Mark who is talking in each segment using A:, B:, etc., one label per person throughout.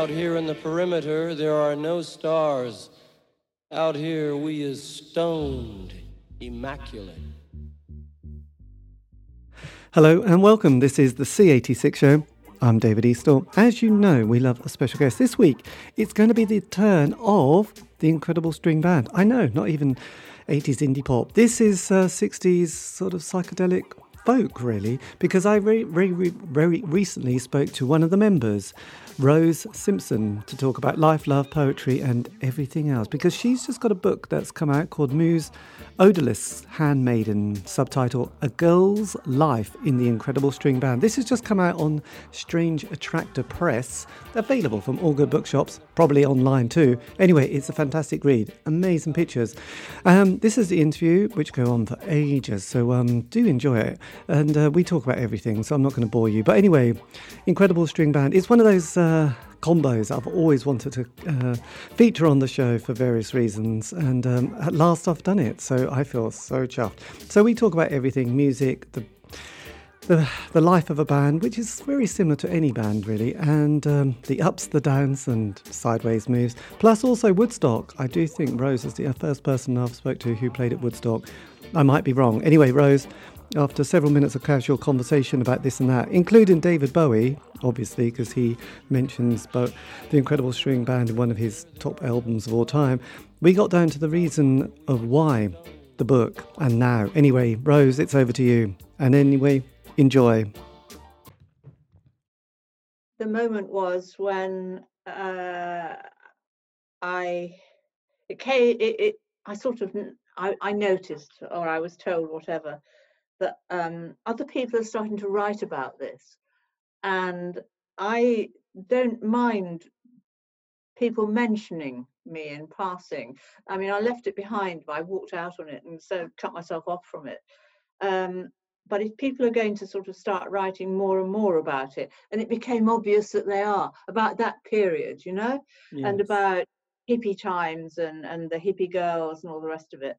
A: Out here in the perimeter, there are no stars. Out here, we is stoned, immaculate.
B: Hello and welcome. This is the C86 show. I'm David Eastaugh. As you know, we love a special guest. This week, it's going to be the turn of the Incredible String Band. I know, not even 80s indie pop. This is uh, 60s sort of psychedelic folk, really, because I very, very, very recently spoke to one of the members, Rose Simpson, to talk about life, love, poetry, and everything else, because she's just got a book that's come out called Muse Odalisque Handmaiden, subtitle A Girl's Life in the Incredible String Band. This has just come out on Strange Attractor Press, available from all good bookshops, probably online too. Anyway, it's a fantastic read, amazing pictures. Um, this is the interview, which go on for ages, so um, do enjoy it. And uh, we talk about everything, so I'm not going to bore you. But anyway, Incredible String Band. It's one of those. Uh, combos I've always wanted to uh, feature on the show for various reasons, and um, at last I've done it. So I feel so chuffed. So we talk about everything: music, the the, the life of a band, which is very similar to any band, really, and um, the ups, the downs, and sideways moves. Plus, also Woodstock. I do think Rose is the first person I've spoke to who played at Woodstock. I might be wrong. Anyway, Rose, after several minutes of casual conversation about this and that, including David Bowie, obviously, because he mentions Bo- the Incredible String Band in one of his top albums of all time, we got down to the reason of why the book and now. Anyway, Rose, it's over to you. And anyway, enjoy.
C: The moment was when uh, I it came. It, it I sort of I, I noticed, or I was told, whatever, that um, other people are starting to write about this, and I don't mind people mentioning me in passing. I mean, I left it behind, but I walked out on it and so cut myself off from it. Um, but if people are going to sort of start writing more and more about it, and it became obvious that they are about that period, you know, yes. and about hippie times and and the hippie girls and all the rest of it,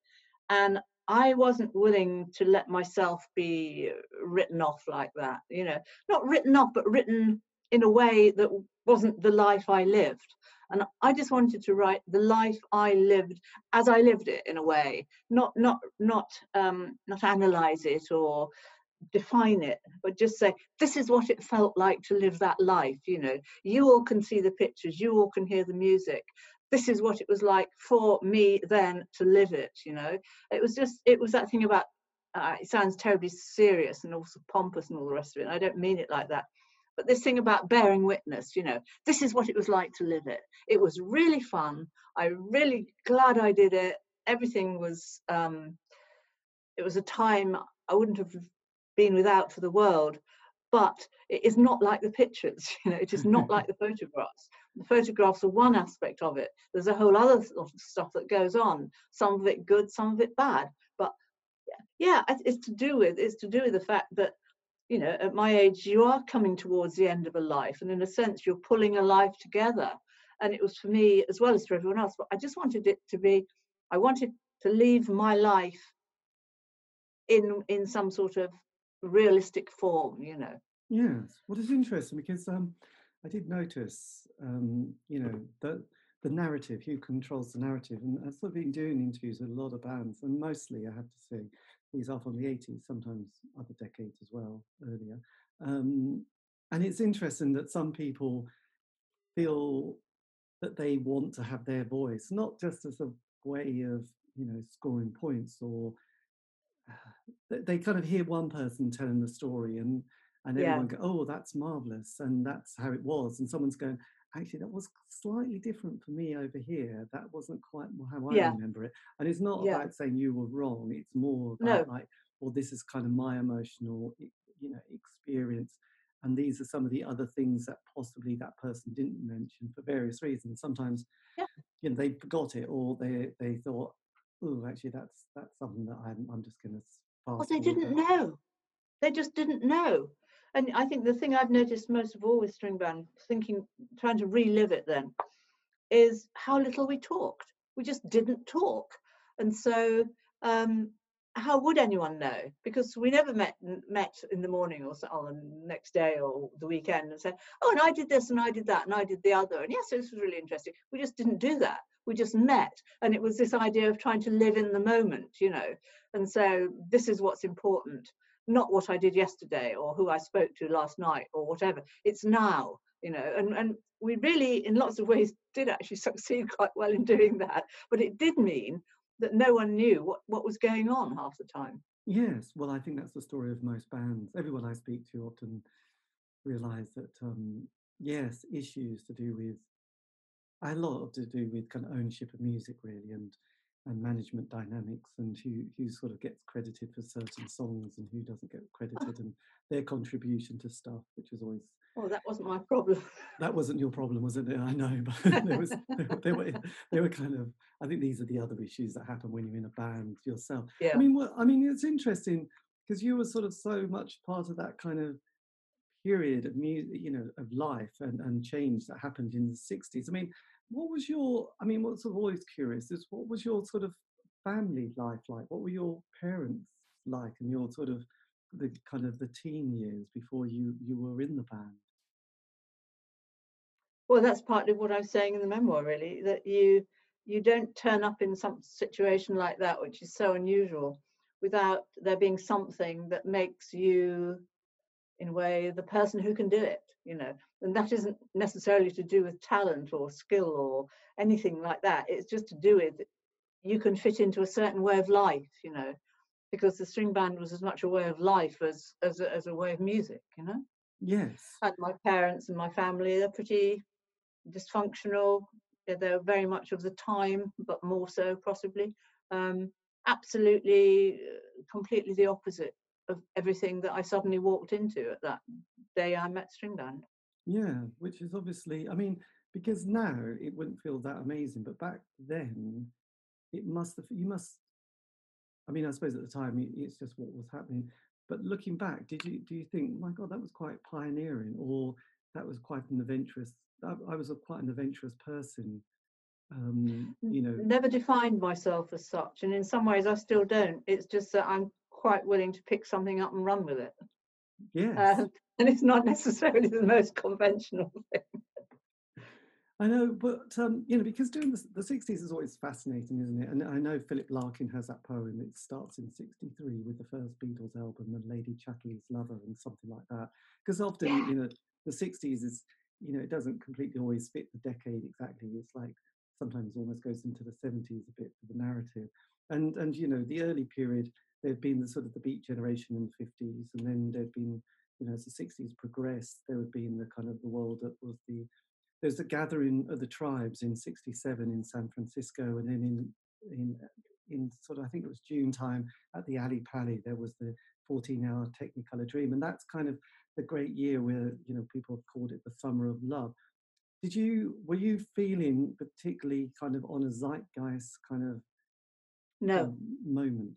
C: and I wasn't willing to let myself be written off like that, you know, not written off, but written in a way that wasn't the life I lived. And I just wanted to write the life I lived as I lived it in a way, not not not um, not analyze it or define it, but just say this is what it felt like to live that life. You know, you all can see the pictures, you all can hear the music. This is what it was like for me then to live it. You know, it was just it was that thing about. Uh, it sounds terribly serious and also pompous and all the rest of it. I don't mean it like that but this thing about bearing witness you know this is what it was like to live it. It was really fun. I really glad i did it. Everything was um it was a time i wouldn't have been without for the world but it is not like the pictures you know it is not like the photographs. The photographs are one aspect of it. There's a whole other sort of stuff that goes on. Some of it good some of it bad. But yeah it's to do with it's to do with the fact that you know, at my age, you are coming towards the end of a life. And in a sense, you're pulling a life together. And it was for me as well as for everyone else. But I just wanted it to be, I wanted to leave my life in in some sort of realistic form, you know.
B: Yes. What is interesting because um, I did notice, um, you know, that the narrative, who controls the narrative. And I've sort of been doing interviews with a lot of bands, and mostly, I have to say, these are from the 80s, sometimes other decades as well, earlier. Um, and it's interesting that some people feel that they want to have their voice, not just as a way of, you know, scoring points or uh, they kind of hear one person telling the story and and everyone yeah. go, oh, that's marvelous, and that's how it was, and someone's going, actually that was slightly different for me over here that wasn't quite how i yeah. remember it and it's not yeah. about saying you were wrong it's more about no. like well this is kind of my emotional you know experience and these are some of the other things that possibly that person didn't mention for various reasons sometimes yeah. you know they forgot it or they they thought oh actually that's that's something that i'm, I'm just going to
C: well they didn't know they just didn't know and I think the thing I've noticed most of all with string band, thinking, trying to relive it then, is how little we talked. We just didn't talk. And so um, how would anyone know? Because we never met met in the morning or so, on the next day or the weekend and said, "Oh, and I did this and I did that and I did the other." And yes, this was really interesting. We just didn't do that. We just met, and it was this idea of trying to live in the moment, you know. And so this is what's important, not what I did yesterday or who I spoke to last night or whatever. It's now, you know. And and we really, in lots of ways, did actually succeed quite well in doing that. But it did mean that no one knew what, what was going on half the time.
B: Yes, well, I think that's the story of most bands. Everyone I speak to often realize that, um, yes, issues to do with a lot to do with kind of ownership of music, really, and and management dynamics, and who who sort of gets credited for certain songs and who doesn't get ah. credited, and their contribution to stuff, which is always
C: Oh, that wasn't my problem.
B: that wasn't your problem, was it? I know, but there was they were they were kind of. I think these are the other issues that happen when you're in a band yourself.
C: Yeah.
B: I mean, well, I mean, it's interesting because you were sort of so much part of that kind of period of music, you know, of life and, and change that happened in the 60s. I mean, what was your, I mean, what's always curious is what was your sort of family life like? What were your parents like and your sort of the kind of the teen years before you you were in the band?
C: Well, that's partly what I was saying in the memoir, really, that you you don't turn up in some situation like that, which is so unusual, without there being something that makes you, in a way, the person who can do it. You know, and that isn't necessarily to do with talent or skill or anything like that. It's just to do with you can fit into a certain way of life. You know, because the string band was as much a way of life as as a, as a way of music. You know.
B: Yes.
C: And my parents and my family, they're pretty dysfunctional. They're very much of the time, but more so possibly. Um, absolutely, uh, completely the opposite of everything that I suddenly walked into at that day I met String Band.
B: Yeah, which is obviously, I mean, because now it wouldn't feel that amazing, but back then it must have, you must, I mean, I suppose at the time it's just what was happening. But looking back, did you do you think, my God, that was quite pioneering, or that was quite an adventurous I, I was a, quite an adventurous person. Um, you know,
C: never defined myself as such, and in some ways I still don't. It's just that I'm quite willing to pick something up and run with it.
B: Yes.
C: Uh, and it's not necessarily the most conventional thing.
B: I know, but um, you know, because doing the, the 60s is always fascinating, isn't it? And I know Philip Larkin has that poem. It starts in 63 with the first Beatles album, and Lady Chatterley's Lover, and something like that. Because often, yeah. you know, the 60s is you know, it doesn't completely always fit the decade exactly. It's like sometimes almost goes into the 70s a bit for the narrative. And and you know, the early period, there'd been the sort of the beat generation in the 50s, and then there'd been, you know, as the 60s progressed, there would be in the kind of the world that was the there's a gathering of the tribes in 67 in San Francisco, and then in in in sort of I think it was June time at the Ali Pali, there was the 14 hour Technicolor Dream, and that's kind of the great year where you know people have called it the summer of love. Did you were you feeling particularly kind of on a zeitgeist kind of
C: no
B: um, moment?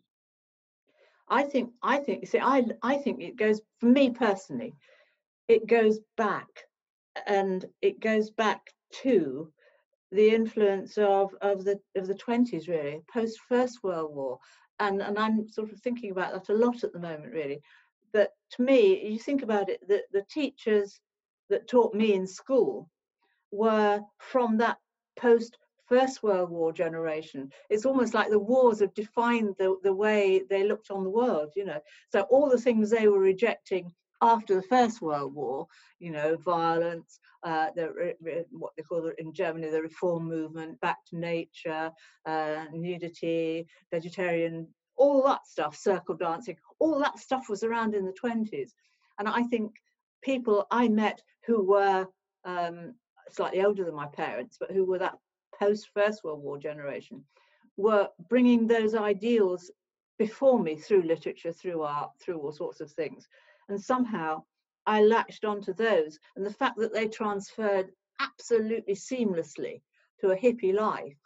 C: I think I think see I I think it goes for me personally, it goes back and it goes back to the influence of of the of the 20s really post first world war. And and i'm sort of thinking about that a lot at the moment really. That to me, you think about it, that the teachers that taught me in school were from that post First World War generation. It's almost like the wars have defined the, the way they looked on the world, you know. So all the things they were rejecting after the First World War, you know, violence, uh, the, what they call in Germany the reform movement, back to nature, uh, nudity, vegetarian all that stuff, circle dancing, all that stuff was around in the 20s. And I think people I met who were um, slightly older than my parents, but who were that post First World War generation, were bringing those ideals before me through literature, through art, through all sorts of things. And somehow I latched onto those. And the fact that they transferred absolutely seamlessly to a hippie life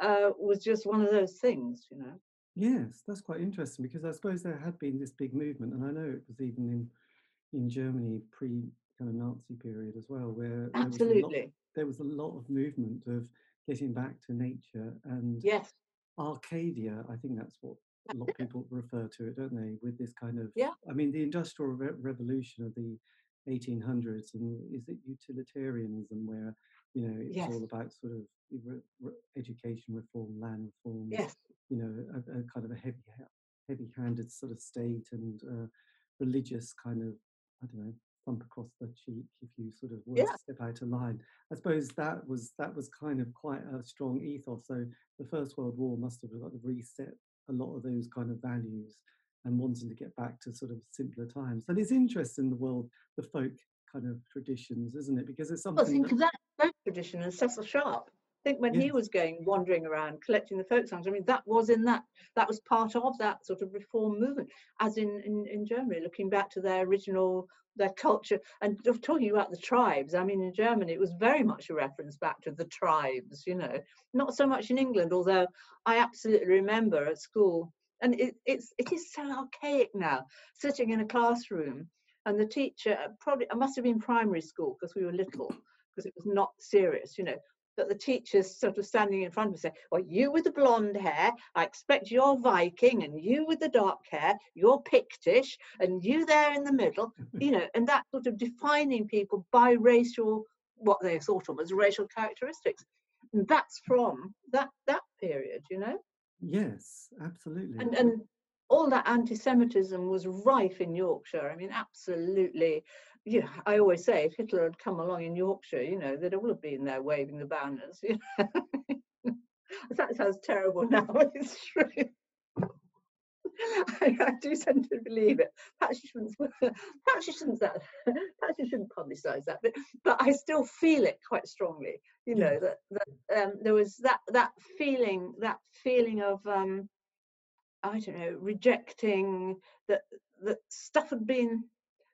C: uh, was just one of those things, you know.
B: Yes, that's quite interesting because I suppose there had been this big movement, and I know it was even in in Germany pre kind of Nazi period as well, where
C: absolutely
B: there was a lot, there was a lot of movement of getting back to nature and
C: yes,
B: Arcadia. I think that's what a lot of people refer to it, don't they? With this kind of,
C: Yeah.
B: I mean, the industrial re- revolution of the 1800s, and is it utilitarianism where you know it's
C: Yes.
B: all about sort of re- re- education reform, land reform,
C: Yes.
B: you know, a, a kind of a heavy, heavy-handed sort of state and uh, religious kind of, I don't know, thump across the cheek if you sort of were
C: Yeah.
B: to step out of line. I suppose that was that was kind of quite a strong ethos. So the First World War must have reset a lot of those kind of values and wanting to get back to sort of simpler times. And it's interesting the world, the folk kind of traditions, isn't it? Because it's
C: Well,
B: something
C: think
B: that,
C: of that folk tradition and Cecil Sharp. Think when he was going wandering around collecting the folk songs. I mean, that was in that that was part of that sort of reform movement, as in in, in Germany, looking back to their original their culture and of talking about the tribes. I mean, in Germany, it was very much a reference back to the tribes. You know, not so much in England, although I absolutely remember at school, and it, it's it is so archaic now, sitting in a classroom and the teacher probably I must have been primary school because we were little because it was not serious, you know. But the teacher's sort of standing in front of me saying, Well, you with the blonde hair, I expect you're Viking, and you with the dark hair, you're Pictish, and you there in the middle, you know, and that sort of defining people by racial, what they thought of as racial characteristics. And that's from that that period, you know.
B: yes, absolutely.
C: And and all that anti-Semitism was rife in Yorkshire. I mean, absolutely. Yeah, I always say if Hitler had come along in Yorkshire, you know, they'd all have been there waving the banners. You know? that sounds terrible now, but it's true. I, I do tend to believe it. Perhaps you shouldn't. Perhaps you shouldn't. That. Perhaps you shouldn't publicise that. But but I still feel it quite strongly. You know that that um, there was that that feeling that feeling of um, I don't know rejecting that that stuff had been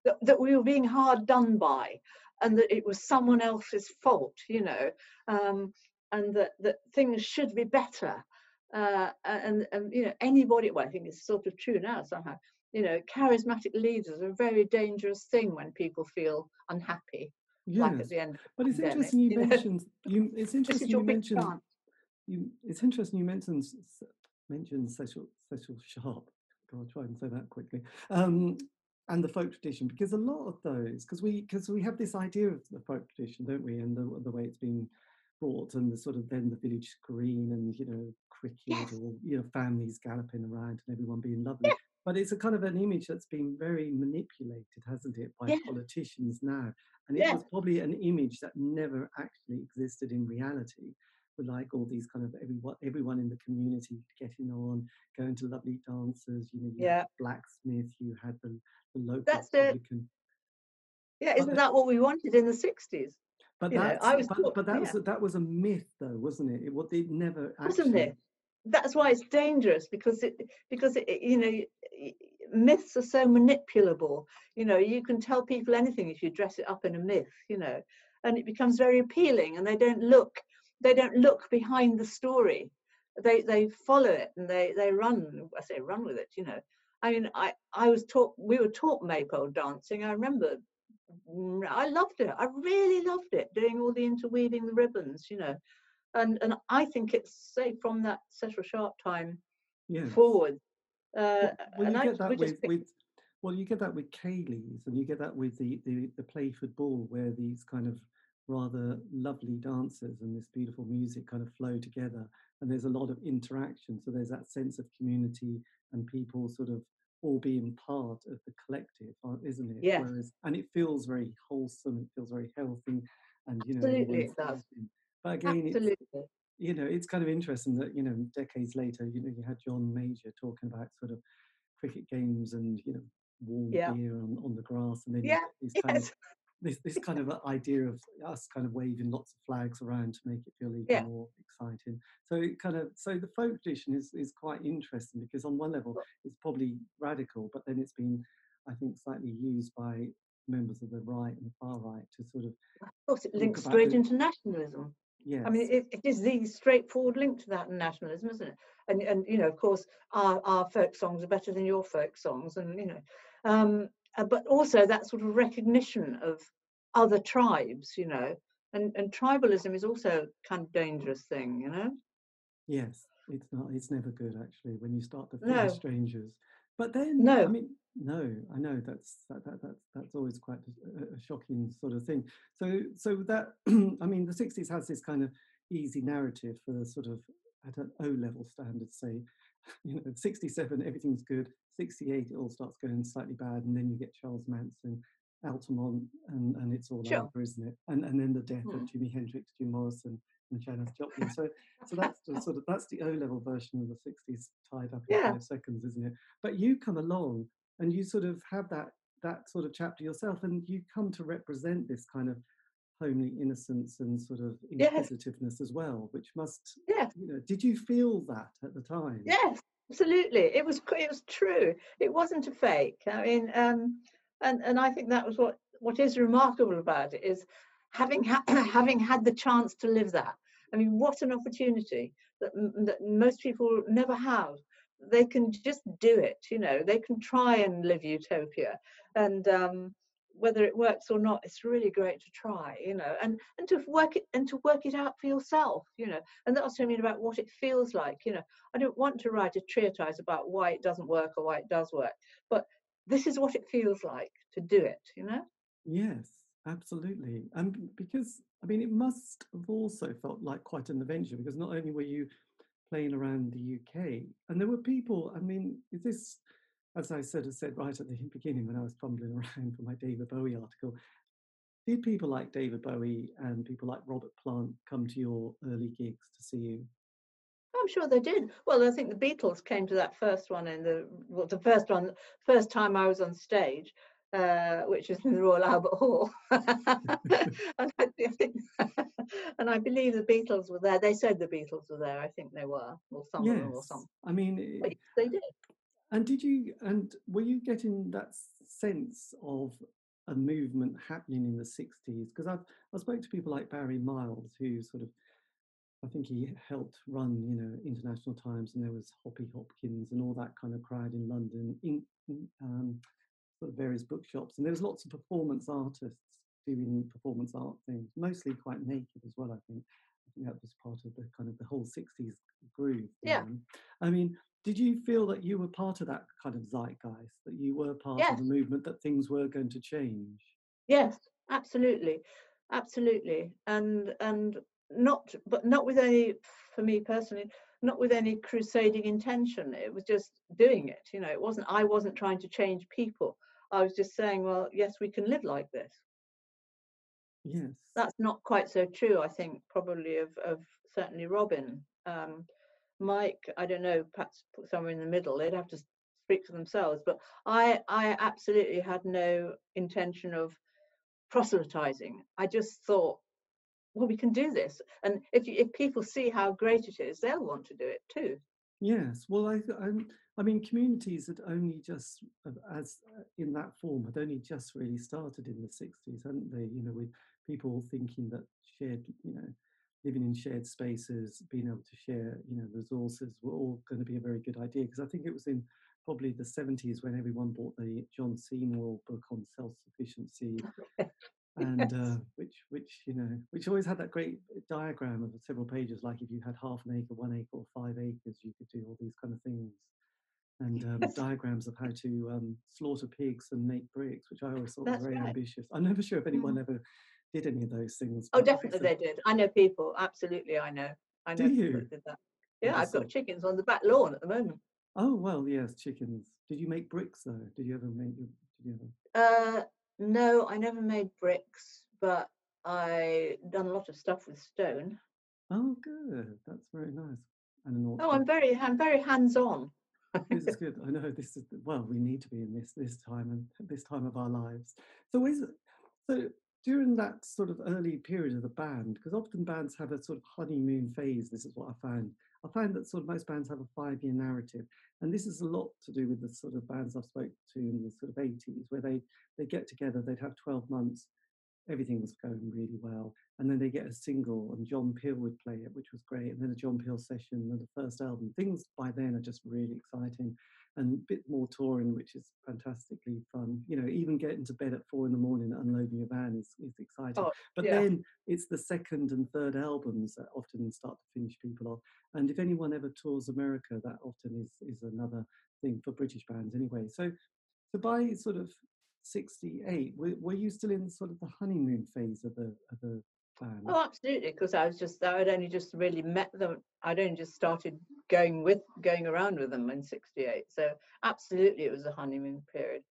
C: that, that we were being hard done by, and that it was someone else's fault. You know, um, and that that things should be better uh, and, and you know anybody well i think it's sort of true now somehow you know charismatic leaders are a very dangerous thing when people feel unhappy like at the end
B: but it's
C: pandemic,
B: interesting you
C: you
B: mentioned you. It's interesting you mentioned
C: chance
B: you. It's interesting you mentioned mentioned Cecil Cecil Sharp. God, try and say that quickly. Um, and the folk tradition, because a lot of those, because we because we have this idea of the folk tradition, don't we? And the the way it's been brought, and the sort of then the village green, and you know cricket,
C: Yes.
B: or you know families galloping around, and everyone being lovely. But it's a kind of an image that's been very manipulated, hasn't it, by
C: Yeah.
B: politicians now? And it
C: Yeah.
B: was probably an image that never actually existed in reality. Like all these kind of everyone, everyone in the community getting on, going to lovely dances. You know, you
C: Yeah.
B: blacksmith, you had the, the local
C: That's it. yeah isn't that what we wanted in the 60s
B: But
C: know, I was
B: but,
C: taught-
B: but that was
C: yeah.
B: a, that was a myth, though, wasn't it? It, what it never
C: Wasn't it? that's why it's dangerous because it because it, you know myths are so manipulable you know you can tell people anything if you dress it up in a myth you know and it becomes very appealing and they don't look they don't look behind the story. They they follow it and they they run i say run with it you know. I mean i i was taught we were taught maypole dancing. I remember mm, i loved it. I really loved it doing all the interweaving the ribbons you know. And and I think it's say from that Cecil Sharp time
B: Yeah.
C: forward. Uh,
B: Well, well, you
C: I,
B: get that with, with well, you get that with ceilidhs, and you get that with the, the the Playford Ball, where these kind of rather lovely dancers and this beautiful music kind of flow together, and there's a lot of interaction. So there's that sense of community and people sort of all being part of the collective, uh, isn't it?
C: Yes.
B: Whereas, and it feels very wholesome. It feels very healthy, and you know,
C: Absolutely it does.
B: But again, it's,
C: absolutely.
B: you know, it's kind of interesting that, you know, decades later, you know, you had John Major talking about sort of cricket games and, you know, warm
C: Yeah.
B: beer on, on the grass. And then
C: Yeah,
B: kind of this, this kind of idea of us kind of waving lots of flags around to make it feel even
C: Yeah.
B: more exciting. So it kind of so the folk tradition is, is quite interesting because on one level it's probably radical, but then it's been, I think, slightly used by members of the right and far right to sort of
C: of course, it links straight
B: the-
C: into nationalism.
B: yes.
C: I mean, it, it is the straightforward link to that nationalism, isn't it? And and you know, of course, our our folk songs are better than your folk songs, and you know, um, uh, but also that sort of recognition of other tribes, you know, and and tribalism is also a kind of dangerous thing, you know.
B: Yes, it's not. It's never good actually when you start to
C: No,
B: fear strangers. But then, no, I
C: no,
B: mean, no, I know that's that, that that's that's always quite a, a shocking sort of thing. So so that I mean, the '60s has this kind of easy narrative for the sort of at an O level standard, say, you know, 67 everything's good, 68 it all starts going slightly bad, and then you get Charles Manson, Altamont, and and it's all
C: sure.
B: over, isn't it? And and then the death of
C: Mm.
B: Jimi Hendrix, Jim Morrison, and Janis Joplin. So so that's the sort of that's the O level version of the 60s tied up in
C: Yeah,
B: five seconds, isn't it? But you come along and you sort of have that that sort of chapter yourself, and you come to represent this kind of homely innocence and sort of
C: yes,
B: inquisitiveness as well, which must,
C: yeah.
B: you know, did you feel that at the time?
C: Yes, absolutely. It was it was true. It wasn't a fake. I mean, um, and and I think that was what what is remarkable about it is having ha- having had the chance to live that. I mean, what an opportunity that that most people never have. They can just do it. You know, they can try and live utopia, and um, whether it works or not, it's really great to try. You know, and and to work it and to work it out for yourself. You know, and that's what I mean about what it feels like. You know I don't want to write a treatise about why it doesn't work or why it does work, but this is what it feels like to do it, you know?
B: Yes, absolutely. And because, I mean, it must have also felt like quite an adventure because not only were you playing around the UK, and there were people, I mean, is this, as I sort of said right at the beginning when I was fumbling around for my David Bowie article, did people like David Bowie and people like Robert Plant come to your early gigs to see you?
C: I'm sure they did. Well, I think the Beatles came to that first one in the well, the first one, first time I was on stage, uh, which was in the Royal Albert Hall, and I think, and I believe the Beatles were there. They said the Beatles were there. I think they were, or some of them, or
B: Yes,
C: some.
B: I mean,
C: they did.
B: And did you and were you getting that sense of a movement happening in the 60s? Because I've I spoke to people like Barry Miles, who sort of I think he helped run, you know, International Times, and there was Hoppy Hopkins and all that kind of crowd in London, in um, sort of various bookshops, and there was lots of performance artists doing performance art things, mostly quite naked as well. I think. That was part of the kind of the whole 60s groove
C: Yeah.
B: going. I mean, did you feel that you were part of that kind of zeitgeist, that you were part of the movement, that things were going to change?
C: Yes, absolutely, absolutely, and and not, but not with any, for me personally, not with any crusading intention. It was just doing it. You know, it wasn't. I wasn't trying to change people. I was just saying, well, yes, we can live like this.
B: Yes.
C: That's not quite so true. I think probably of of certainly Robin, um, Mike. I don't know. Perhaps put somewhere in the middle. They'd have to speak for themselves. But I I absolutely had no intention of proselytizing. I just thought, well, we can do this, and if you, if people see how great it is, they'll want to do it too.
B: Yes, well, I, I'm, I mean, communities had only just, uh, as uh, in that form, had only just really started in the 60s, hadn't they? You know, with people thinking that shared, you know, living in shared spaces, being able to share, you know, resources were all going to be a very good idea. Because I think it was in probably the 70s when everyone bought the John Seymour book on self-sufficiency and uh, which which you know which always had that great diagram of several pages like if you had half an acre one acre or five acres you could do all these kind of things and um,
C: Yes,
B: diagrams of how to um, slaughter pigs and make bricks which i always thought was very
C: right.
B: ambitious i'm never sure if anyone
C: Mm.
B: ever did any of those things
C: Oh, definitely they did. I know people. Absolutely, I know. I
B: do
C: know people
B: you
C: that did that. Yeah, I've got chickens on the back lawn at the moment.
B: oh well yes chickens did you make bricks though did you ever make did you ever
C: Uh, no, I never made bricks, but I done a lot of stuff with stone.
B: oh good that's very nice and an
C: Oh, I'm very, I'm very hands-on.
B: This is good. I know this is well. We need to be in this this time and this time of our lives. So is it so during that sort of early period of the band? Because often bands have a sort of honeymoon phase. This is what I found. I find that sort of most bands have a five year narrative, and this is a lot to do with the sort of bands I've spoke to in the sort of eighties, where they they get together, they'd have twelve months, everything was going really well. And then they get a single, and John Peel would play it, which was great. And then a John Peel session, and the first album. Things by then are just really exciting, and a bit more touring, which is fantastically fun. You know, even getting to bed at four in the morning, unloading your van is is exciting.
C: Oh,
B: but
C: yeah.
B: then it's the second and third albums that often start to finish people off. And if anyone ever tours America, that often is is another thing for British bands anyway. So, so by sort of 68, were, were you still in sort of the honeymoon phase of the, of the?
C: Oh, absolutely. Because I was just, I had only just really met them. I'd only just started going with, going around with them in '68. So absolutely, it was a honeymoon period.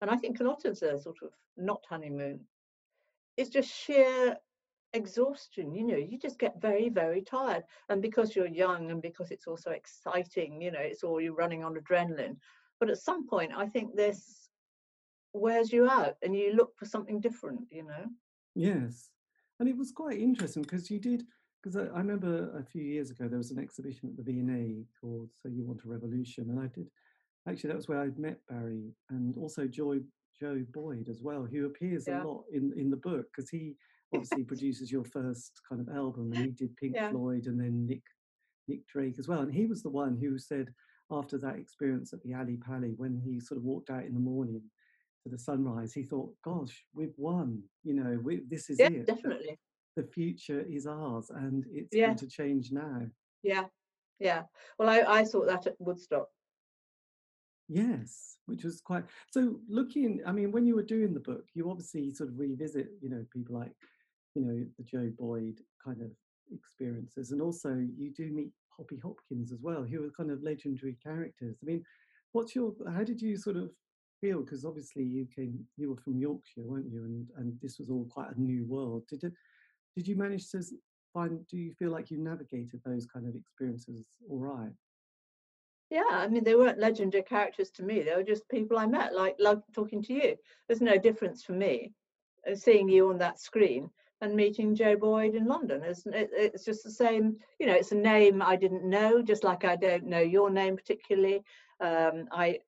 C: And I think a lot of the sort of not honeymoon is just sheer exhaustion. You know, you just get very, very tired. And because you're young and because it's also exciting, you know, it's all you're running on adrenaline. But at some point, I think this wears you out and you look for something different, you know.
B: Yes. And it was quite interesting because you did, because I, I remember a few years ago there was an exhibition at the V&A called So You Want a Revolution. And I did, actually, that was where I'd met Barry and also Joy, Joe Boyd as well, who appears
C: Yeah.
B: a lot in, in the book because he obviously produces your first kind of album and he did Pink
C: Yeah.
B: Floyd and then Nick Nick Drake as well. And he was the one who said after that experience at the Ali Pali, when he sort of walked out in the morning to the sunrise, he thought, "Gosh, we've won! You know, we, this is
C: Yeah,
B: it.
C: definitely.
B: The future is ours, and it's
C: Yeah.
B: going to change now."
C: Yeah, yeah. Well, I, I thought that at Woodstock.
B: Yes, which was quite so. Looking, I mean, when you were doing the book, you obviously sort of revisit, you know, people like, you know, the Joe Boyd kind of experiences, and also you do meet Hoppy Hopkins as well, who are kind of legendary characters. I mean, what's your? How did you sort of feel? Because obviously you came, you were from Yorkshire, weren't you? And and this was all quite a new world. Did it? Did you manage to find? Do you feel like you navigated those kind of experiences all right?
C: Yeah, I mean, they weren't legendary characters to me. They were just people I met, like talking to you. There's no difference for me uh, seeing you on that screen and meeting Joe Boyd in London. It's, it, it's just the same, you know, it's a name I didn't know, just like I don't know your name particularly. Um, I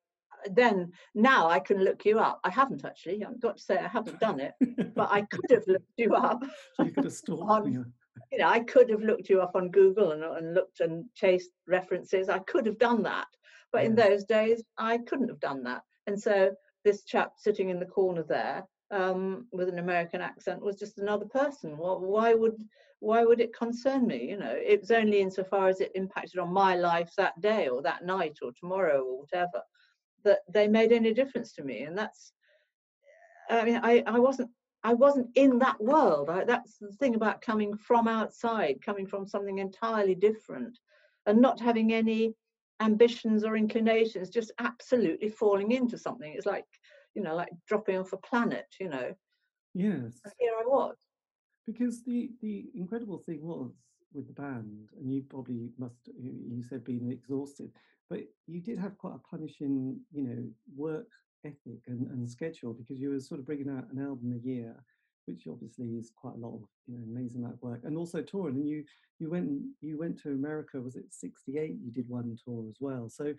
C: then now I can look you up. I haven't actually. I've got to say I haven't done it, but I could have looked you up.
B: you could have stalked
C: on-
B: me.
C: you know, I could have looked you up on Google and, and looked and chased references. I could have done that. But in those days, I couldn't have done that. And so this chap sitting in the corner there um, with an American accent was just another person. Well, why would why would it concern me? You know, it was only insofar as it impacted on my life that day or that night or tomorrow or whatever that they made any difference to me. And that's, I mean, I, I wasn't I wasn't in that world. I, that's the thing about coming from outside, coming from something entirely different, and not having any ambitions or inclinations, just absolutely falling into something. It's like, you know, like dropping off a planet. You know,
B: Yes.
C: and here I was.
B: Because the the incredible thing was with the band, and you probably must you said being exhausted, but you did have quite a punishing, you know, work ethic and, and schedule because you were sort of bringing out an album a year, which obviously is quite a lot of you know amazing amount of work, and also touring. And you you went you went to America. Was it '68? You did one tour as well. So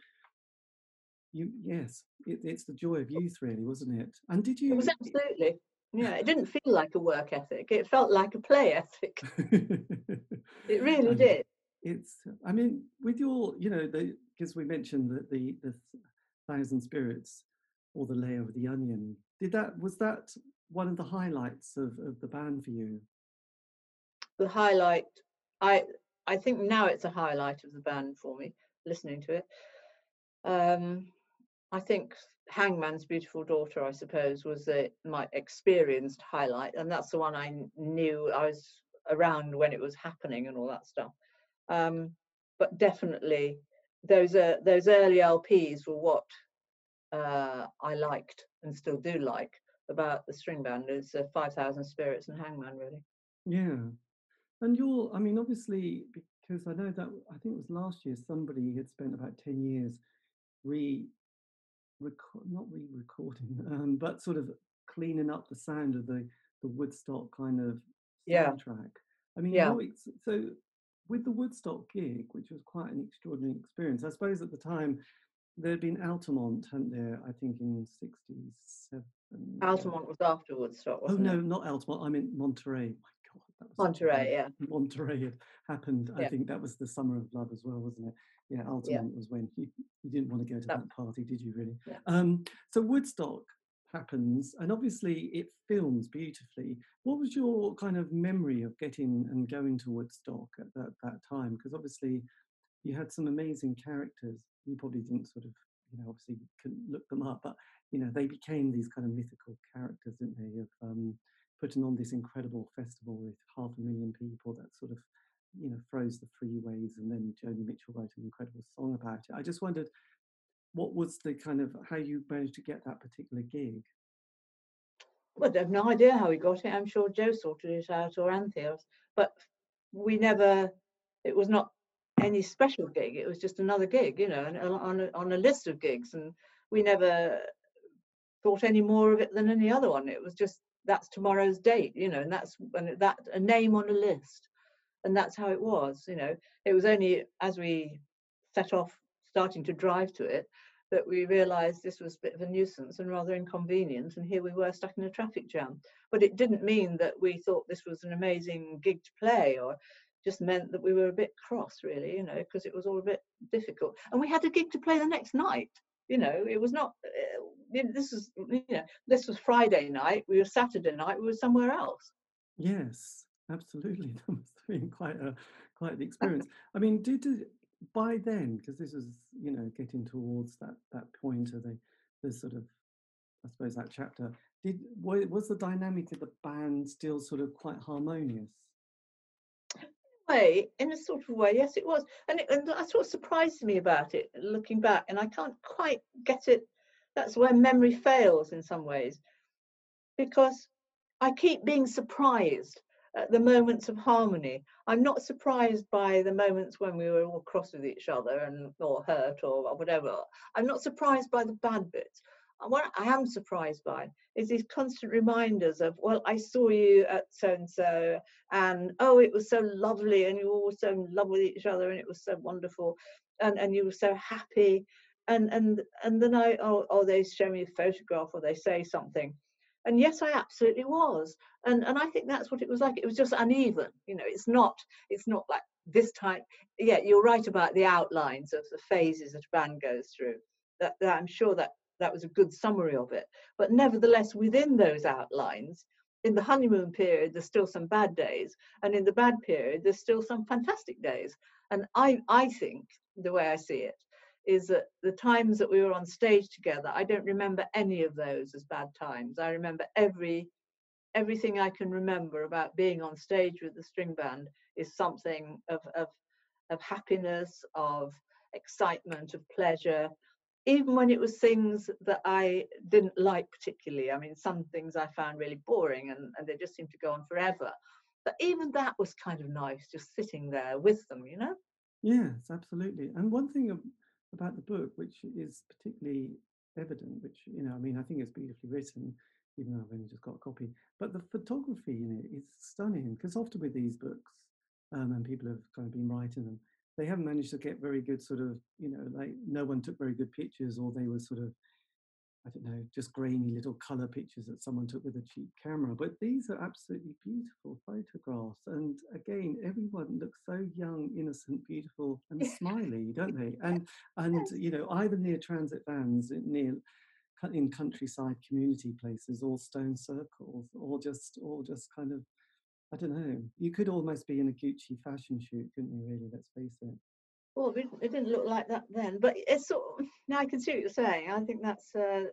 B: you yes, it, it's the joy of youth, really, wasn't it? And did you?
C: It was absolutely. Yeah, it didn't feel like a work ethic. It felt like a play ethic. It really did.
B: it's i mean with your you know the because we mentioned that the the thousand spirits or the layer of the onion did that was that one of the highlights of, of the band for you?
C: The highlight i i think now it's a highlight of the band for me listening to it. Um i think hangman's beautiful daughter i suppose was a, my experienced highlight and that's the one i knew i was around when it was happening and all that stuff. Um but definitely those uh, those early lps were what uh i liked and still do like about the string band is uh, 5000 spirits and hangman really
B: yeah and you're i mean obviously because i know that i think it was last year somebody had spent about 10 years re record not re-recording um, but sort of cleaning up the sound of the the woodstock kind of
C: Yeah.
B: soundtrack i mean
C: Yeah.
B: so with the woodstock gig which was quite an extraordinary experience i suppose at the time there'd been Altamont, hadn't there? I think in '67.
C: Altamont was after Woodstock.
B: Oh no,
C: it?
B: not Altamont. I mean Monterey. My God,
C: that was Monterey. Yeah,
B: Monterey had happened. Yeah. I think that was the summer of love as well, wasn't it? Yeah, Altamont yeah. was when you, you didn't want to go to that party, did you? Really?
C: Yeah.
B: Um, so Woodstock happens, and obviously it films beautifully. What was your kind of memory of getting and going to Woodstock at that, that time? Because obviously you had some amazing characters. You probably didn't sort of, you know, obviously couldn't look them up, but you know, they became these kind of mythical characters, didn't they? Of um, putting on this incredible festival with half a million people that sort of, you know, froze the freeways, and then Joni Mitchell wrote an incredible song about it. I just wondered what was the kind of how you managed to get that particular gig?
C: Well, I have no idea how we got it. I'm sure Joe sorted it out or Anthea, but we never. It was not any special gig. It was just another gig, you know, uh, on a, on a list of gigs, and we never thought any more of it than any other one. It was just that's tomorrow's date, you know, and that's and that a name on a list, and that's how it was. You know, it was only as we set off starting to drive to it that we realized this was a bit of a nuisance and rather inconvenient and here we were stuck in a traffic jam. But it didn't mean that we thought this was an amazing gig to play or just meant that we were a bit cross really you know because it was all a bit difficult. And we had a gig to play the next night you know it was not uh, this was you know this was friday night we were saturday night we were somewhere else.
B: Yes absolutely. That must have been quite a quite the experience. I mean did by then, because this was, you know, getting towards that that point of the the sort of, I suppose that chapter. Did was the dynamic of the band still sort of quite harmonious?
C: Way, in a sort of way, yes, it was, and, it, and that's what surprised me about it, looking back, and I can't quite get it. That's where memory fails in some ways, because I keep being surprised at the moments of harmony. I'm not surprised by the moments when we were all cross with each other and or hurt or whatever. I'm not surprised by the bad bits. What I am surprised by is these constant reminders of, well, I saw you at so and so, and oh, it was so lovely, and you were all so in love with each other, and it was so wonderful, and and you were so happy, and and and then I oh, oh they show me a photograph or they say something, and yes i absolutely was. And and i think that's what it was like. It was just uneven you know it's not it's not like this time yeah you're right about the outlines of the phases that a band goes through. That, that i'm sure that that was a good summary of it. But nevertheless within those outlines in the honeymoon period there's still some bad days and in the bad period there's still some fantastic days. And i i think the way i see it is that the times that we were on stage together, I don't remember any of those as bad times. I remember every everything I can remember about being on stage with the string band is something of of, of happiness, of excitement, of pleasure, even when it was things that I didn't like particularly. I mean, some things I found really boring and, and they just seemed to go on forever. But even that was kind of nice, just sitting there with them, you know?
B: Yes, absolutely. And one thing um, about the book, which is particularly evident, which, you know, I mean, I think it's beautifully written, even though I've only just got a copy. But the photography in it is stunning because often with these books, um, and people have kind of been writing them, they haven't managed to get very good sort of, you know, like no one took very good pictures or they were sort of I don't know, just grainy little color pictures that someone took with a cheap camera. But these are absolutely beautiful photographs. And again, everyone looks so young, innocent, beautiful, and smiley, don't they? And and you know, either near transit vans, near in countryside community places, or stone circles, or just or just kind of I don't know. You could almost be in a Gucci fashion shoot, couldn't you? Really, let's face it.
C: Well, it, it didn't look like that then, but it's sort of, now I can see what you're saying. I think that's uh,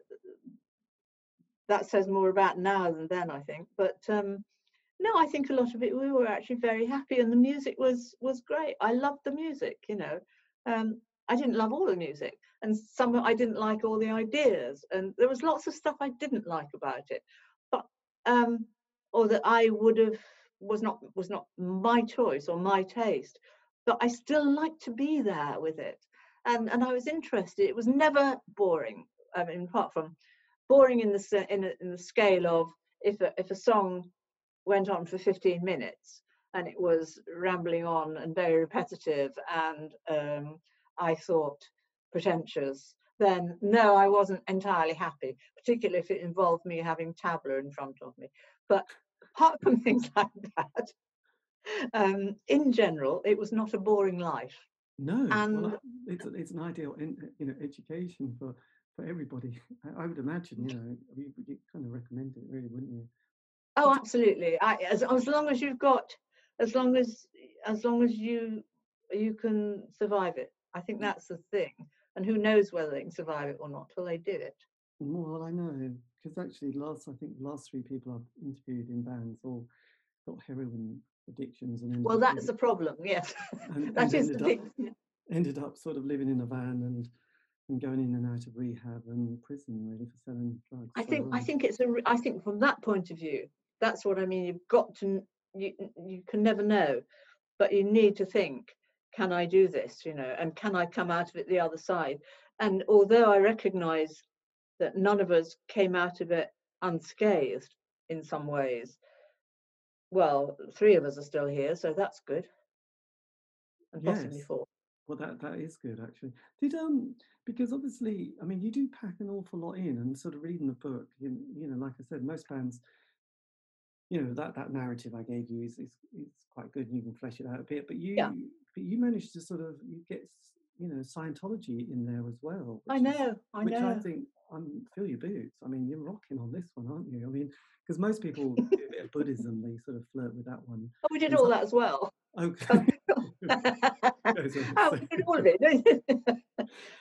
C: that says more about now than then. I think, but um, no, I think a lot of it we were actually very happy, and the music was was great. I loved the music. You know, um, I didn't love all the music, and some I didn't like all the ideas, and there was lots of stuff I didn't like about it, but um, or that I would have was not was not my choice or my taste but I still liked to be there with it. And, and I was interested. It was never boring. I mean, apart from boring in the in, in the scale of if a, if a song went on for 15 minutes and it was rambling on and very repetitive and um, I thought pretentious then no, I wasn't entirely happy, particularly if it involved me having tabla in front of me. But apart from things like that, um, in general, it was not a boring life.
B: No,
C: And
B: well, it's it's an ideal, in, you know, education for for everybody. I, I would imagine, you know, you, you kind of recommend it, really, wouldn't you?
C: oh, absolutely. I, as as long as you've got, as long as as long as you you can survive it. I think that's the thing. And who knows whether they can survive it or not till they do it.
B: Well, I know because actually, last I think the last three people I've interviewed in bands all got heroin addictions and
C: Well, that's the problem. Yes,
B: and,
C: that
B: and
C: is the
B: ended up
C: thing.
B: ended up sort of living in a van and and going in and out of rehab and prison really for selling drugs.
C: I
B: So,
C: think I
B: um,
C: think it's a. I think from that point of view, that's what I mean. You've got to. You you can never know, but you need to think. Can I do this? You know, and can I come out of it the other side? And although I recognise that none of us came out of it unscathed in some ways, well, three of us are still here, so that's good. And possibly four.
B: Well, that that is good actually. Did um because obviously, I mean, you do pack an awful lot in, and sort of reading the book, you, you know, like I said, most bands, you know, that that narrative I gave you is is, is quite good, and you can flesh it out a bit. But you,
C: Yeah.
B: but you managed to sort of you get you know Scientology in there as well.
C: I
B: which is-
C: know. I
B: which I
C: know.
B: think I'm feel your boots. I mean, you're rocking on this one, aren't you? I mean, because most people do a bit of Buddhism, they sort of flirt with that one.
C: Oh, we did
B: and
C: all
B: so-
C: that as well.
B: Okay.
C: Oh, we did all of it.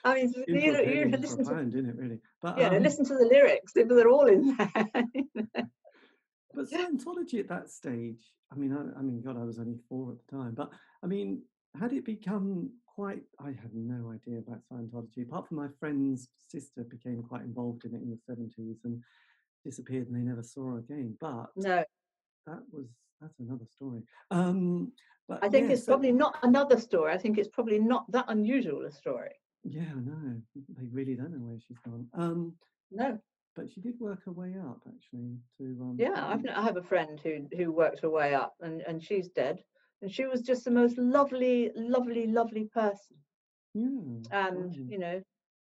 C: I mean, you, you, listen to
B: pound, it really? But
C: yeah,
B: um,
C: listen to the lyrics. they- They're all in there.
B: But Scientology at that stage, I mean, I, I mean, God, I was only four at the time. But I mean, had it become quite? I had no idea about Scientology. Apart from my friend's sister became quite involved in it in the seventies and disappeared, and they never saw her again. But
C: no,
B: that was that's another story. Um, but
C: I think
B: yeah,
C: it's
B: so-
C: probably not another story. I think it's probably not that unusual a story.
B: yeah, I know. They really don't know where she's gone. Um,
C: No,
B: but she did work her way up actually to. Um,
C: yeah, I've, I have a friend who who worked her way up, and and she's dead, and she was just the most lovely, lovely, lovely person.
B: yeah,
C: And
B: wow,
C: you know,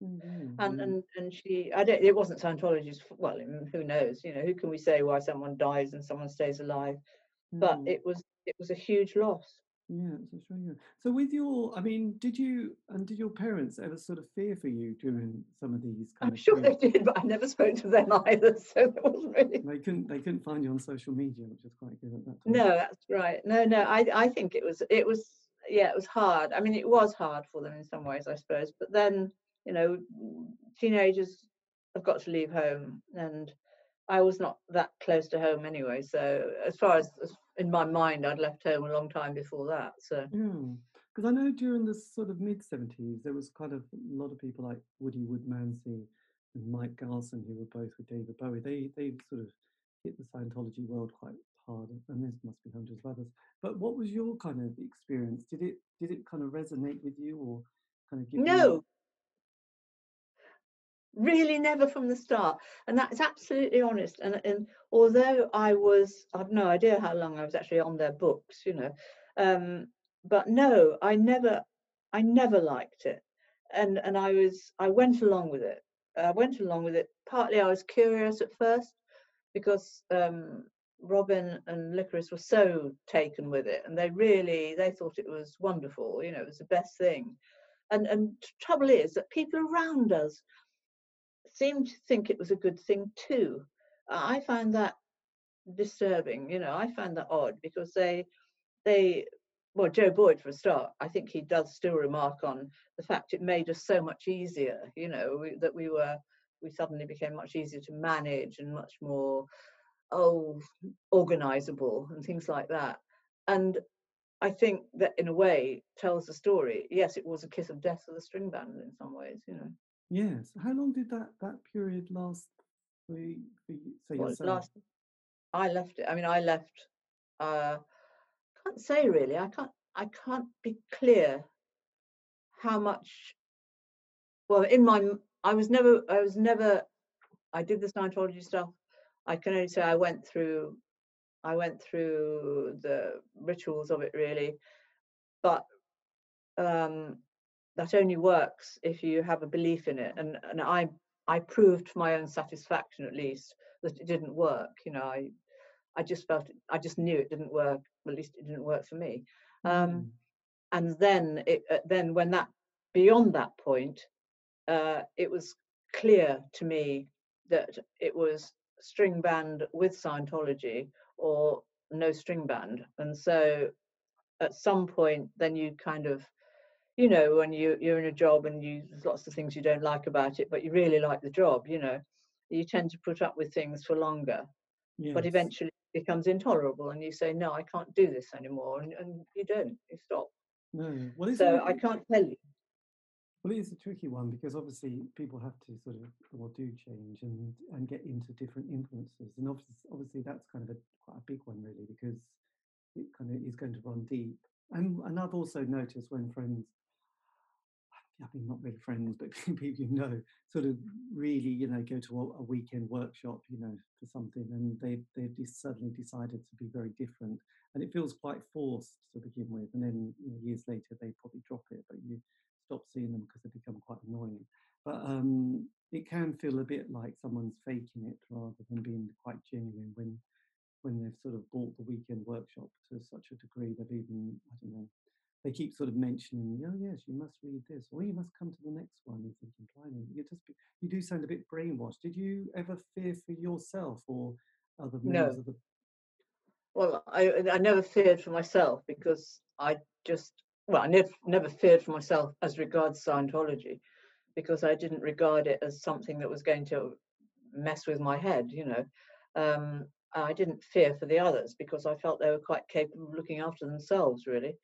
B: yeah,
C: and and and she, I don't. It wasn't Scientology's. Well, mm, who knows? You know, who can we say why someone dies and someone stays alive? But
B: mm.
C: it was it was a huge loss.
B: Yeah, it's a shame. yeah. So with your, I mean, did you and did your parents ever sort of fear for you during some of these kind
C: I'm
B: of
C: sure they did, but I never spoke to them either, so there wasn't really.
B: They couldn't they couldn't find you on social media, which is quite good at that time.
C: No, that's right. No, no, I I think it was it was yeah, it was hard. I mean, it was hard for them in some ways, I suppose. But then, you know, teenagers have got to leave home, and I was not that close to home anyway. So as far as, as in my mind, I'd left home a long time before that. So
B: mm. because I know during the sort of mid seventies there was kind of a lot of people like Woody Woodmansey and Mike Garson who were both with David Bowie. They they sort of hit the Scientology world quite hard, and there must be hundreds of others. But what was your kind of experience? Did it did it kind of resonate with you, or kind of give you?
C: no, really never from the start. And that's absolutely honest. And and although i was i've no idea how long i was actually on their books you know um but no i never i never liked it. And and i was i went along with it. I went along with it. Partly i was curious at first because um robin and licorice were so taken with it and they really they thought it was wonderful you know it was the best thing. And and trouble is that people around us seemed to think it was a good thing too. I find that disturbing, you know, I find that odd because they they well, Joe Boyd for a start, I think he does still remark on the fact it made us so much easier, you know, we, that we were we suddenly became much easier to manage and much more oh organizable and things like that. And I think that in a way tells the story. Yes, it was a kiss of death for the string band in some ways, you know.
B: Yes. How long did that that period last for for you, for
C: Well,
B: yourself?
C: last I left it. I mean, I left. Uh, can't say really. I can't. I can't be clear how much. Well, in my, I was never. I was never. I did the Scientology stuff. I can only say I went through. I went through the rituals of it really, but um, that only works if you have a belief in it. And and I I proved for my own satisfaction at least that it didn't work. You know, I I just felt it, I just knew it didn't work. At least it didn't work for me. Um,
B: Mm.
C: and then it uh, then when that beyond that point, uh, it was clear to me that it was string band with Scientology or no string band. And so at some point, then you kind of, you know, when you you're in a job and you there's lots of things you don't like about it, but you really like the job, you know, you tend to put up with things for longer. But eventually it becomes intolerable and you say, No, I can't do this anymore. And, and you don't, you stop.
B: No. Well,
C: So I can't tell you.
B: Well, it is a tricky one because obviously people have to sort of or do change and and get into different influences, and obviously, obviously that's kind of a quite a big one really because it kind of is going to run deep. And and I've also noticed when friends, I mean not really friends, but people you know, sort of really you know go to a, a weekend workshop, you know, for something, and they they've just suddenly decided to be very different, and it feels quite forced to begin with, and then you know, years later they probably drop it, but you stop seeing them because they become quite annoying. But um, it can feel a bit like someone's faking it rather than being quite genuine when when they've sort of bought the weekend workshop to such a degree they've even I don't know they keep sort of mentioning oh yes you must read this or you must come to the next one. You're thinking blimey you just be, you do sound a bit brainwashed. Did you ever fear for yourself or other
C: No.
B: members of the
C: Well, I I never feared for myself because I just well, I never never feared for myself as regards Scientology because I didn't regard it as something that was going to mess with my head, you know. Um, I didn't fear for the others because I felt they were quite capable of looking after themselves, really.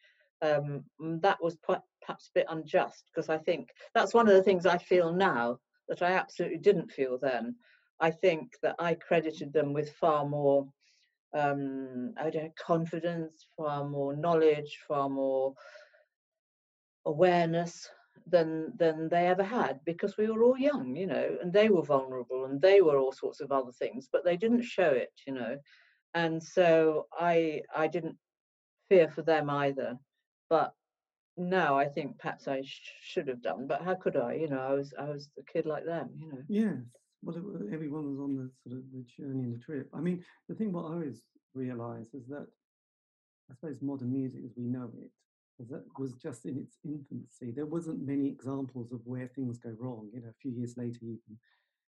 C: Um, that was perhaps a bit unjust because I think that's one of the things I feel now that I absolutely didn't feel then. I think that I credited them with far more um, I don't know, confidence, far more knowledge, far more awareness than than they ever had because we were all young, you know, and they were vulnerable and they were all sorts of other things, but they didn't show it, you know. And so I I didn't fear for them either. But now I think perhaps I sh- should have done, but how could I? You know, I was I was a kid like them, you know.
B: Yes. Well, it, everyone was on the sort of the journey and the trip. I mean, the thing what I always realise is that I suppose modern music as we know it was that was just in its infancy. There wasn't many examples of where things go wrong. You know, a few years later, even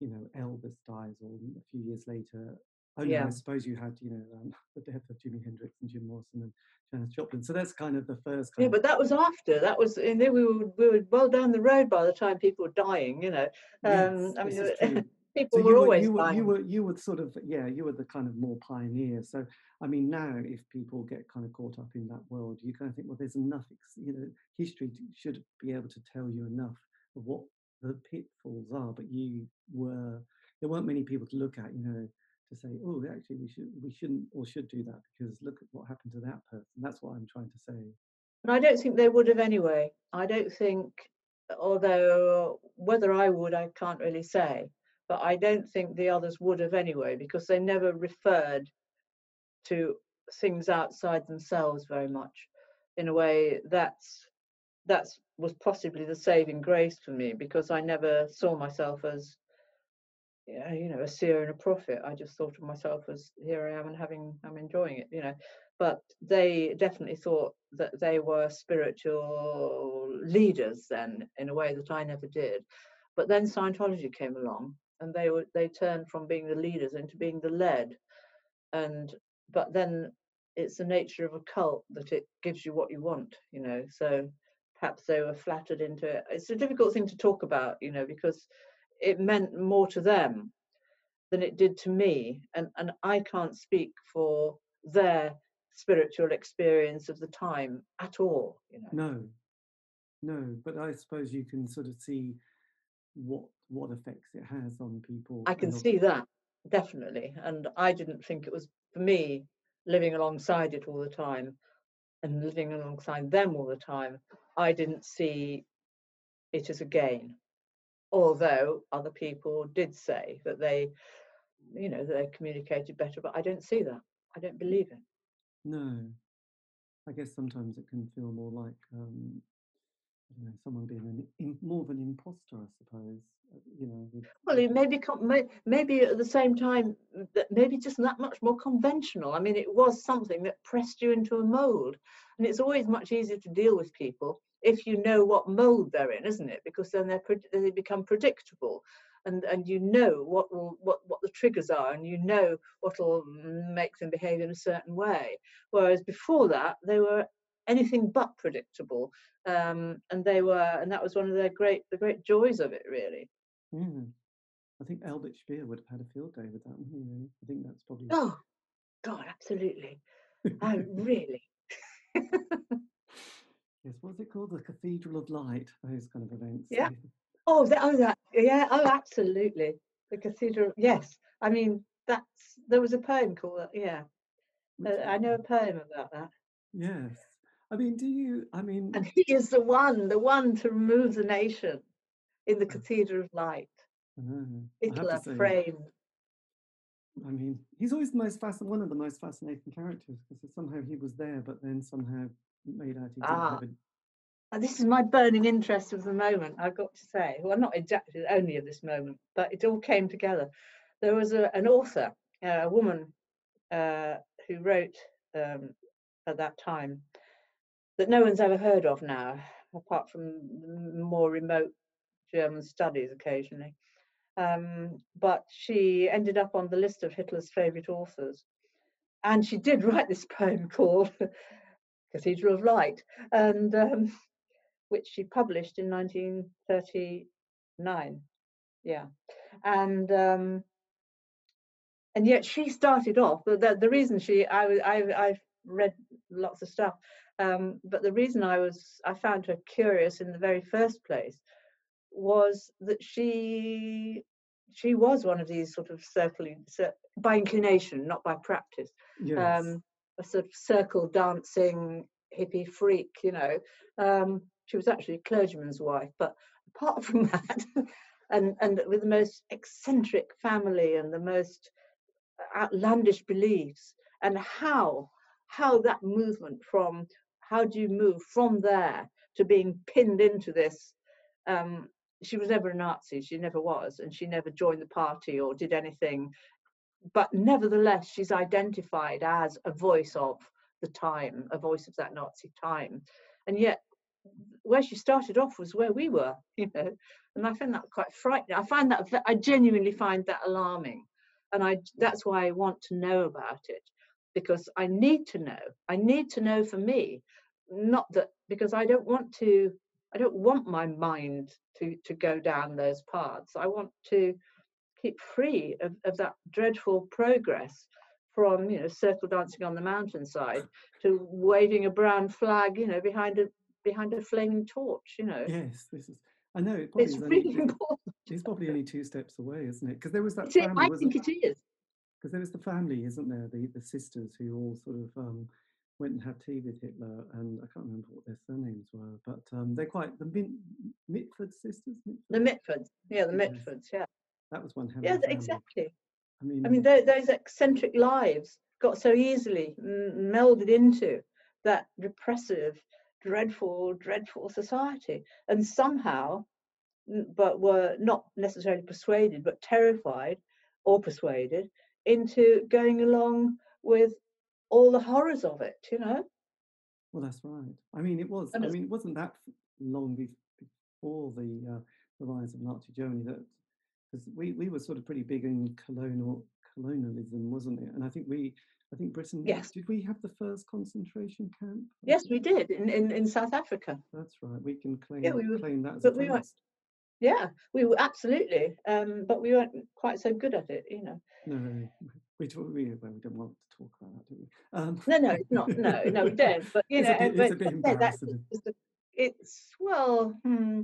B: you know Elvis dies, or a few years later. Oh
C: Yeah.
B: I suppose you had you know um, the death of Jimi Hendrix and Jim Morrison and Janis Joplin. So that's kind of the first. Kind
C: Yeah, but that was after. That was, and then we were we were well down the road by the time people were dying. You know, um,
B: yes,
C: I mean, people
B: So
C: were
B: were,
C: always
B: you were
C: dying.
B: you were you were sort of yeah you were the kind of more pioneer. So I mean now if people get kind of caught up in that world, you kind of think well there's enough ex- you know history t- should be able to tell you enough of what the pitfalls are, but you were there weren't many people to look at you know to say oh actually we should we shouldn't or should do that because look at what happened to that person. That's what I'm trying to say.
C: And I don't think they would have anyway. I don't think, although whether I would, I can't really say. But I don't think the others would have anyway because they never referred to things outside themselves very much. In a way, that's that's was possibly the saving grace for me because I never saw myself as you know, a seer and a prophet. I just thought of myself as here I am and having I'm enjoying it, you know. But they definitely thought that they were spiritual leaders then in a way that I never did. But then Scientology came along and they were they turned from being the leaders into being the led. And but then it's the nature of a cult that it gives you what you want, you know. So perhaps they were flattered into it. It's a difficult thing to talk about, you know, because it meant more to them than it did to me and and i can't speak for their spiritual experience of the time at all you know
B: No, no, but I suppose you can sort of see what what effects it has on people.
C: i can see that definitely and i didn't think it was for me living alongside it all the time and living alongside them all the time i didn't see it as a gain although other people did say that they you know they communicated better but i don't see that i don't believe it
B: No, I guess sometimes it can feel more like um, don't know, someone being an, in, more of an imposter, I suppose. uh, You know, with,
C: Well, it maybe may- maybe at the same time that maybe just that much more conventional. I mean, it was something that pressed you into a mold, and it's always much easier to deal with people if you know what mold they're in, isn't it? Because then they're they become predictable, and and you know what will what what the triggers are, and you know what will make them behave in a certain way. Whereas before that, they were anything but predictable, um, and they were, and that was one of their great the great joys of it, really.
B: yeah. I think Albert Speer would have had a field day with that, wouldn't he? really? I think that's probably.
C: Oh, God, absolutely. I really.
B: Yes, what's it called? The Cathedral of Light, those kind of events.
C: Yeah. Oh, that, oh, that, yeah, oh, absolutely. The cathedral, yes. I mean, that's, there was a poem called that, yeah. Uh, I know a poem about that.
B: Yes. I mean, do you, I mean,
C: And he is the one, the one to remove the nation in the Cathedral of Light.
B: I know, I have to
C: Hitler
B: say,
C: framed.
B: I mean, he's always the most fascinating, one of the most fascinating characters because somehow he was there, but then somehow made out he didn't
C: Ah.
B: have a.
C: This is my burning interest of the moment, I've got to say. Well, not exactly only of this moment, but it all came together. There was a, an author, uh, a woman uh, who wrote um, at that time that no one's ever heard of now, apart from more remote German studies occasionally. Um, but she ended up on the list of Hitler's favourite authors. And she did write this poem called Cathedral of Light. And um, which she published in 1939. Yeah, and um, and yet she started off. The, the, reason she, I, I, I've read lots of stuff, um, but the reason I was, I found her curious in the very first place was that she, she was one of these sort of circling by inclination, not by practice
B: Yes.
C: um, a sort of circle dancing hippie freak, you know. Um, she was actually a clergyman's wife, but apart from that, and and with the most eccentric family and the most outlandish beliefs, and how how that movement from how do you move from there to being pinned into this um, she was never a Nazi, she never was, and she never joined the party or did anything but nevertheless she's identified as a voice of the time a voice of that nazi time. And yet where she started off was where we were you know and i find that quite frightening. I find that i genuinely find that alarming and i that's why i want to know about it because i need to know. I need to know for me not that because i don't want to i don't want my mind to to go down those paths. I want to keep free of, of that dreadful progress from you know circle dancing on the mountainside to waving a brown flag you know behind a behind a flaming torch you know
B: Yes, this is. I know it
C: it's
B: is only,
C: really important
B: it's probably only two steps away, isn't it? Because there was that
C: It's-
B: family,
C: i think it is
B: Because there was the family, isn't there? The the sisters who all sort of um, went and had tea with Hitler, and I can't remember what their surnames were, but um, they're quite the Min- Mitford sisters.
C: the mitfords yeah the mitfords yeah
B: That was one hell of
C: yeah exactly
B: I mean,
C: i mean tho- those eccentric lives got so easily m- melded into that repressive dreadful dreadful society and somehow but were not necessarily persuaded but terrified or persuaded into going along with all the horrors of it you know
B: well, that's right. I mean, it was. I mean, it wasn't that long before the uh, the rise of Nazi Germany that because we, we were sort of pretty big in colonial colonialism, wasn't it? And I think we, I think Britain.
C: Yes.
B: Did we have the first concentration camp?
C: Yes we did in, in, in south africa
B: That's right. We can claim yeah,
C: we were-
B: claim that as a
C: but we were- yeah we were absolutely um but we weren't quite so good at it you know
B: No, we, do- we, well, we don't want to talk about that, do we? Um,
C: no no it's not no no we don't but you
B: It's
C: know
B: a bit- it's a
C: but,
B: bit
C: yeah, that's
B: embarrassing.
C: just it's well hmm,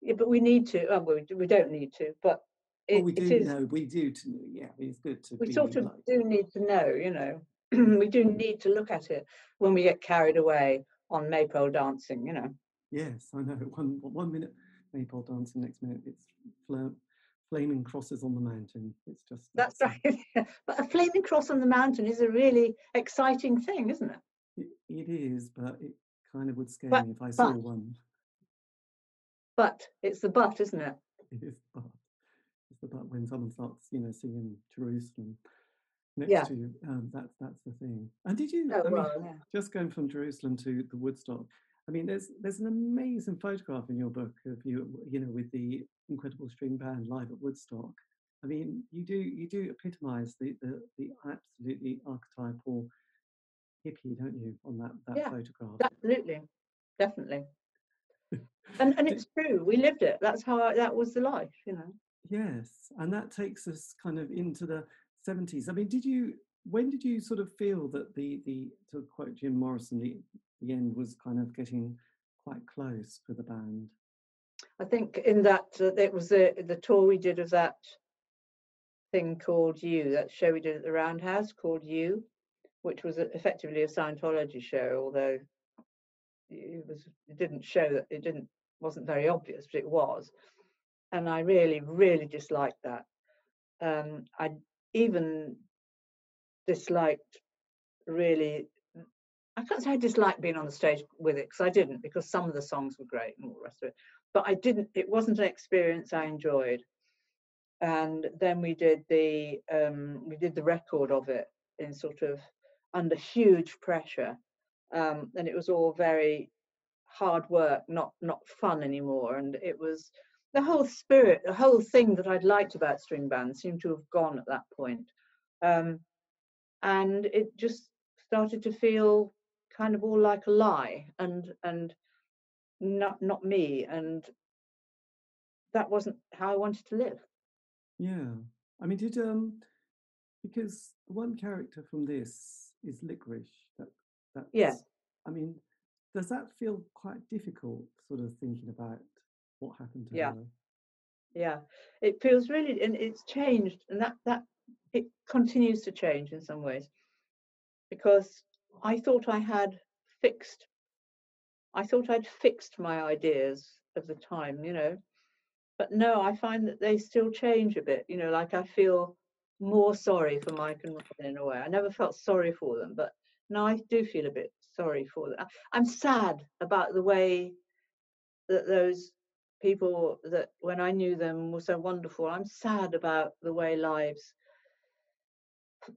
C: yeah, but we need to oh, well, we, we don't need to but it,
B: well, we do
C: is
B: know, we do, to, yeah, it's good to
C: we sort of do need to know, you know, we do need to look at it when we get carried away on maypole dancing, you know.
B: yes, I know, one, one minute maypole dancing, next minute it's fla- flaming crosses on the mountain. It's just,
C: That's right. but a flaming cross on the mountain is a really exciting thing, isn't it?
B: It, it is, but it kind of would scare
C: But-
B: me if I saw
C: but-
B: one.
C: but it's the but, isn't it?
B: It is but. It's the but when someone starts, you know, singing Jerusalem next
C: Yeah.
B: to you. Um, that's that's the thing. And did you?
C: Oh,
B: I mean,
C: well, yeah.
B: just going from Jerusalem to the Woodstock. I mean, there's there's an amazing photograph in your book of you, you know, with the incredible string band live at Woodstock. I mean, you do you do epitomise the, the the absolutely archetypal hippie, don't you, on that that
C: Yeah,
B: photograph?
C: Absolutely, definitely. And and it's true. We lived it. That's how I, that was the life, you know.
B: Yes, and that takes us kind of into the 70s. I mean, did you, when did you sort of feel that the, the to quote Jim Morrison, the, the end was kind of getting quite close for the band?
C: I think in that uh, it was the the tour we did of that thing called U, that show we did at the Roundhouse called U, which was effectively a Scientology show, although it was it didn't show that it didn't wasn't very obvious, but it was. And I really, really disliked that. Um, I even disliked really I can't say I disliked being on the stage with it because I didn't, because some of the songs were great and all the rest of it. But I didn't. It wasn't an experience I enjoyed. And then we did the um, we did the record of it in sort of under huge pressure, um, and it was all very hard work, not not fun anymore. And it was the whole spirit, the whole thing that I'd liked about string bands seemed to have gone at that point. Um, and it just started to feel kind of all like a lie and and not not me and that wasn't how I wanted to live.
B: Yeah. I mean, did, um, because one character from this is Licorice. That, that's,
C: Yeah.
B: I mean, does that feel quite difficult, sort of thinking about what happened to
C: Yeah.
B: her?
C: Yeah, it feels really and it's changed and that that it continues to change in some ways because I thought I had fixed I thought I'd fixed my ideas of the time, you know. But no, I find that they still change a bit, you know, like I feel more sorry for Mike and Robin in a way. I never felt sorry for them, but now I do feel a bit sorry for them. I'm sad about the way that those people that when I knew them were so wonderful. I'm sad about the way lives,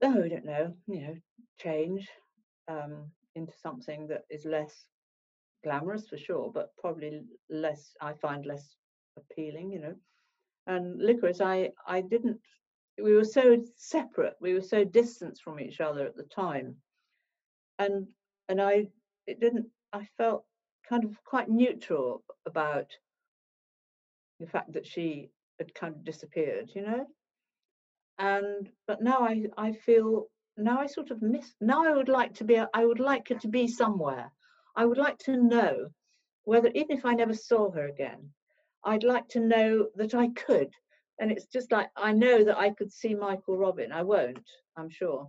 C: oh, I don't know, you know, change um, into something that is less glamorous for sure, but probably less. I find less appealing, you know. And licorice, I I didn't. We were so separate. We were so distant from each other at the time, and and I it didn't. I felt kind of quite neutral about the fact that she had kind of disappeared, you know. And but now I I feel now I sort of miss. Now I would like to be. I would like her to be somewhere. I would like to know whether even if I never saw her again, I'd like to know that I could. And it's just like I know that I could see Michael Robin. I won't, I'm sure,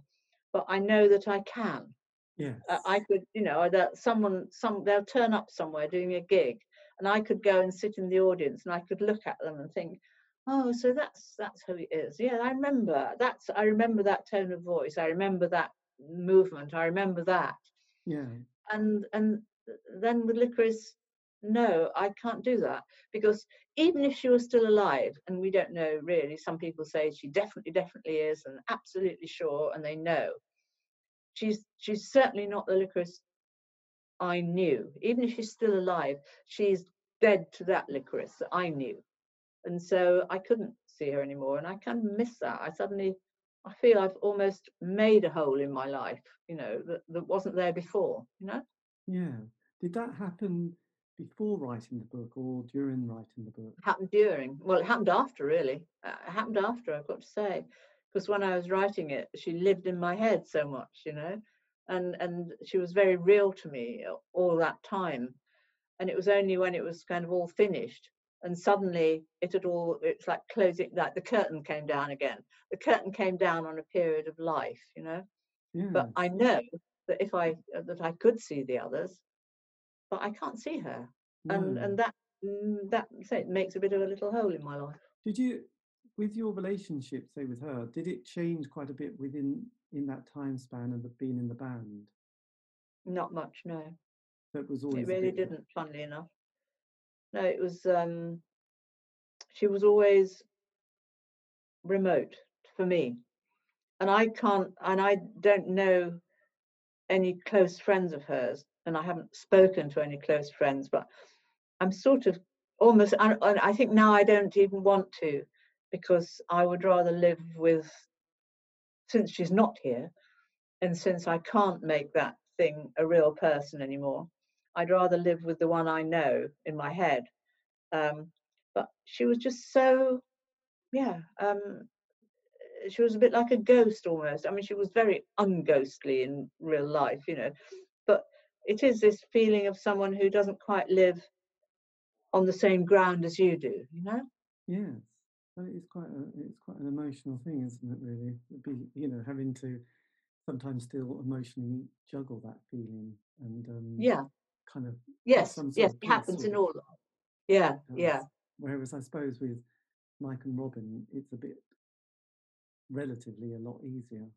C: but I know that I can.
B: Yeah,
C: Uh, I could, you know, that someone, some they'll turn up somewhere doing a gig, and I could go and sit in the audience, and I could look at them and think, oh, so that's that's who he is. Yeah, I remember. That's I remember that tone of voice. I remember that movement. I remember that.
B: yeah.
C: And and then with licorice, no, I can't do that because even if she was still alive, and we don't know really, some people say she definitely, definitely is, and absolutely sure, and they know she's she's certainly not the licorice I knew. Even if she's still alive, she's dead to that licorice that I knew. And so I couldn't see her anymore. And I kind of miss that. I suddenly I feel I've almost made a hole in my life, you know, that, that wasn't there before, you know?
B: Yeah. Did that happen before writing the book or during writing the book?
C: happened during. Well, it happened after, really. Uh, It happened after, I've got to say, because when I was writing it, she lived in my head so much, you know, and and she was very real to me all that time. And it was only when it was kind of all finished and suddenly it had all it's like closing like the curtain came down again. The curtain came down on a period of life you know? But i know that if i uh, that i could see the others but i can't see her. And
B: no.
C: and that mm, that it makes a bit of a little hole in my life.
B: Did you, with your relationship, say with her, did it change quite a bit within in that time span of the, being in the band?
C: not much no
B: That was always
C: it really
B: bit of a-
C: didn't funnily enough no, it was. Um, she was always remote for me, and I can't, and I don't know any close friends of hers, and I haven't spoken to any close friends, but I'm sort of almost, and I think now I don't even want to, because I would rather live with, since she's not here, and since I can't make that thing a real person anymore, I'd rather live with the one I know in my head. Um, but she was just so, yeah, um, she was a bit like a ghost almost. I mean, she was very unghostly in real life, you know, but it is this feeling of someone who doesn't quite live on the same ground as you do, you know?
B: Yes. It's quite a, it's quite an emotional thing, isn't it? Really, be you know having to sometimes still emotionally juggle that feeling and um,
C: yeah,
B: kind of
C: yes, yes, it happens in all. Yeah, yeah.
B: Whereas I suppose with Mike and Robin, it's a bit relatively a lot easier.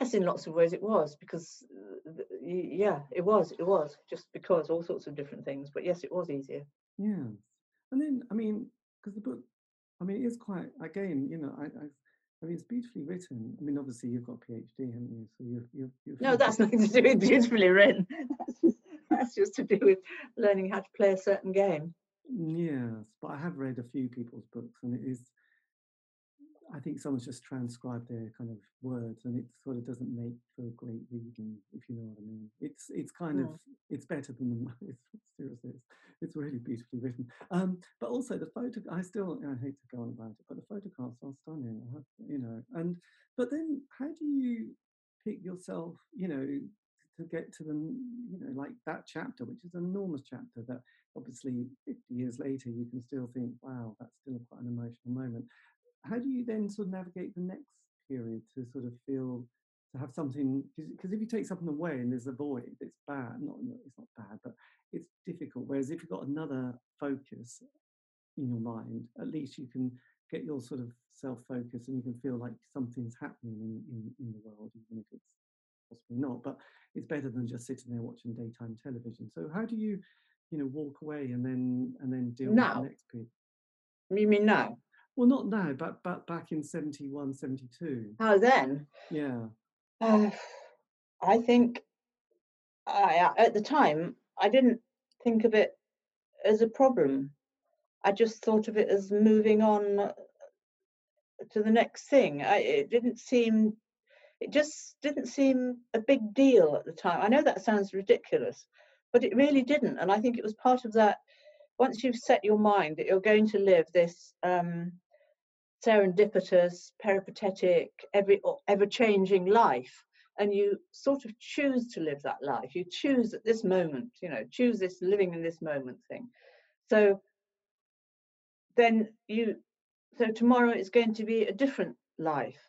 C: Yes, in lots of ways it was because, uh, yeah, it was, it was just because all sorts of different things. But yes, it was easier.
B: Yeah, and then I mean, because the book, I mean, it is quite again, you know, I, I, I mean, it's beautifully written. I mean, obviously you've got a PhD, haven't you? So you've, you've, you've
C: no, that's nothing to do with beautifully written. That's just, that's just to do with learning how to play a certain game.
B: Yes, but I have read a few people's books, and it is I think someone's just transcribed their kind of words, and it sort of doesn't make for great reading, if you know what I mean. It's it's kind of it's better than the it's, seriously, it's, it's really beautifully written. Um, but also the photo, I still I hate to go on about it, but the photographs are stunning. Have, you know, and but then how do you pick yourself? You know, to get to the you know like that chapter, which is an enormous chapter that obviously 50 years later you can still think, wow, that's still quite an emotional moment how do you then sort of navigate the next period to sort of feel to have something because if you take something away and there's a void it's bad not it's not bad but it's difficult whereas if you've got another focus in your mind at least you can get your sort of self-focus and you can feel like something's happening in, in, in the world even if it's possibly not but it's better than just sitting there watching daytime television so how do you you know walk away and then and then deal now. with the next period
C: you mean now
B: well, not now, but but back in 71, 72.
C: How then?
B: Yeah.
C: Uh, I think I, at the time I didn't think of it as a problem. I just thought of it as moving on to the next thing. I, it didn't seem, it just didn't seem a big deal at the time. I know that sounds ridiculous, but it really didn't. And I think it was part of that. Once you've set your mind that you're going to live this um, serendipitous, peripatetic, every ever-changing life, and you sort of choose to live that life. You choose at this moment, you know, choose this living in this moment thing. So then you, so tomorrow is going to be a different life,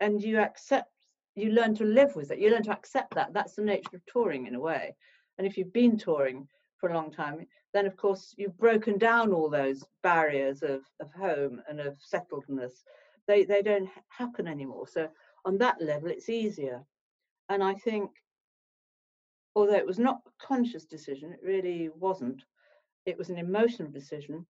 C: and you accept, you learn to live with it. You learn to accept that. That's the nature of touring in a way. And if you've been touring for a long time, then of course you've broken down all those barriers of, of home and of settledness. They, they don't happen anymore. So on that level, it's easier. And I think, although it was not a conscious decision, it really wasn't. It was an emotional decision.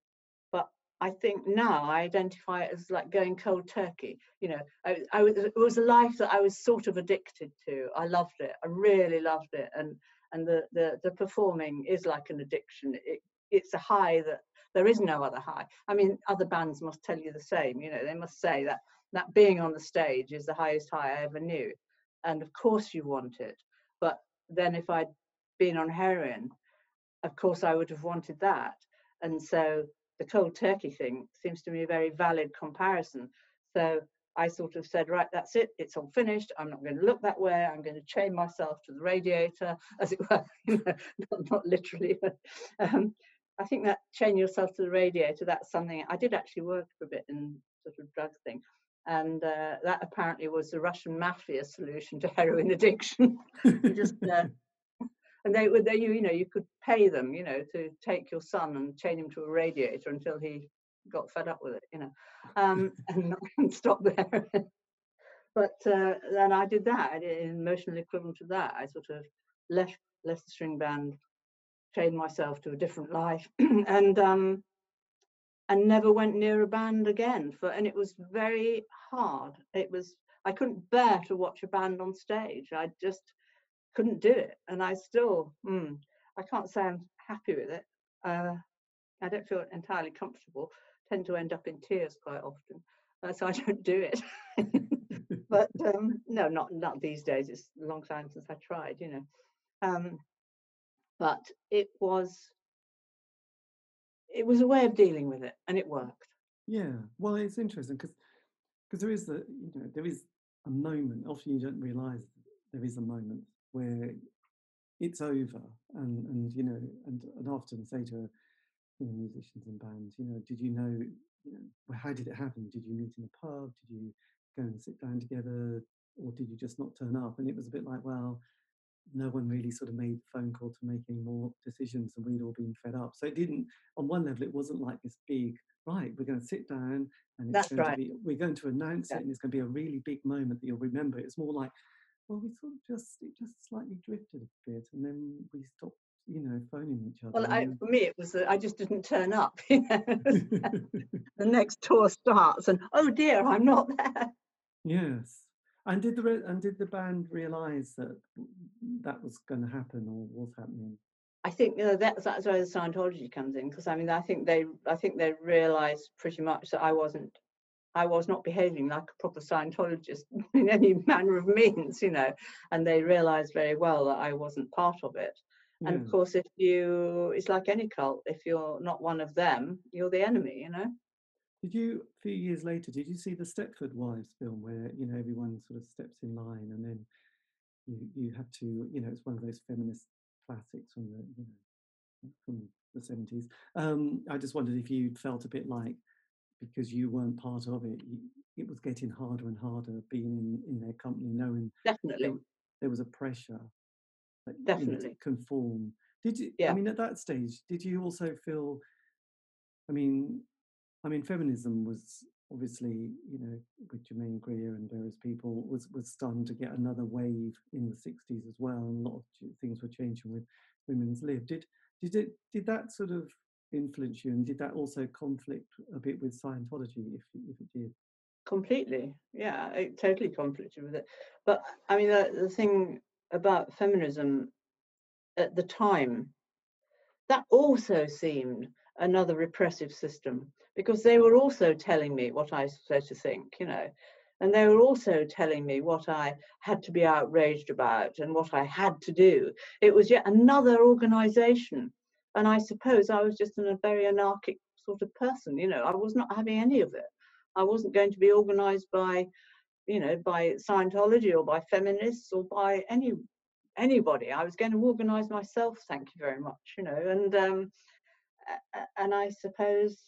C: But I think now I identify it as like going cold turkey. You know, I, I was, it was a life that I was sort of addicted to. I loved it. I really loved it. And and the, the, the performing is like an addiction. It, it's a high that there is no other high. I mean, other bands must tell you the same. You know, they must say that that being on the stage is the highest high I ever knew, and of course you want it. But then if I'd been on heroin, of course I would have wanted that. And so the cold turkey thing seems to me a very valid comparison. So I sort of said, right, that's it, it's all finished. I'm not going to look that way. I'm going to chain myself to the radiator, as it were, you know, not, not literally. But, um, I think that chain yourself to the radiator, that's something I did actually work for a bit in sort of drug thing. And uh, that apparently was the Russian mafia solution to heroin addiction. just uh, and they would they you you know you could pay them you know to take your son and chain him to a radiator until he got fed up with it, you know, um, and, stopped there. but uh, then I did that. I did an emotional equivalent to that. I sort of left left the string band changed myself to a different life, and um, and never went near a band again. For and it was very hard. It was I couldn't bear to watch a band on stage. I just couldn't do it, and I still mm, I can't say I'm happy with it. Uh, I don't feel entirely comfortable. Tend to end up in tears quite often, uh, so I don't do it. but um, no, not not these days. It's a long time since I tried, you know. Um, but it was it was a way of dealing with it, and it worked.
B: Yeah, well, it's interesting because because there is the you know there is a moment. Often you don't realise there is a moment where it's over, and and you know, and and often say to you know, musicians and bands, you know, did you know, you know, how did it happen? Did you meet in a pub? Did you go and sit down together, or did you just not turn up? And it was a bit like, well, no one really sort of made the phone call to make any more decisions, and we'd all been fed up. So it didn't. On one level, it wasn't like this big. Right, we're going to sit down, and it's
C: That's
B: going
C: right.
B: to be. We're going to announce
C: Yeah.
B: it, and it's going to be a really big moment that you'll remember. It's more like, well, we sort of just it just slightly drifted a bit, and then we stopped, you know, phoning each other.
C: Well, I, for me, it was that I just didn't turn up. You know, the next tour starts, and oh dear, I'm not there.
B: Yes. And did the re- and did the band realise that that was going to happen or was happening?
C: I think you know, that's that's where the Scientology comes in because I mean I think they I think they realised pretty much that I wasn't I was not behaving like a proper Scientologist in any manner of means, you know, and they realised very well that I wasn't part of it. And
B: Yeah.
C: of course, if you, it's like any cult. If you're not one of them, you're the enemy, you know.
B: Did you a few years later? Did you see the Stepford Wives film where you know everyone sort of steps in line and then you you have to you know it's one of those feminist classics from the you know from the seventies. Um, I just wondered if you felt a bit like because you weren't part of it, you, it was getting harder and harder being in in their company, knowing
C: Definitely.
B: there was a pressure that, you know,
C: Definitely.
B: conform. Did you? I mean, at that stage, did you also feel? I mean, I mean, feminism was obviously, you know, with Germaine Greer and various people, was was starting to get another wave in the '60s as well, and a lot of things were changing with women's lib. Did did it did that sort of influence you, and did that also conflict a bit with Scientology, if if it did?
C: completely yeah it totally conflicted with it but i mean the, the thing about feminism at the time that also seemed another repressive system because they were also telling me what i supposed to think you know and they were also telling me what i had to be outraged about and what i had to do. It was yet another organization and i suppose i was just a very anarchic sort of person you know i was not having any of it. I wasn't going to be organized by, you know, by Scientology or by feminists or by any anybody. I was going to organize myself, thank you very much, you know, and um, and I suppose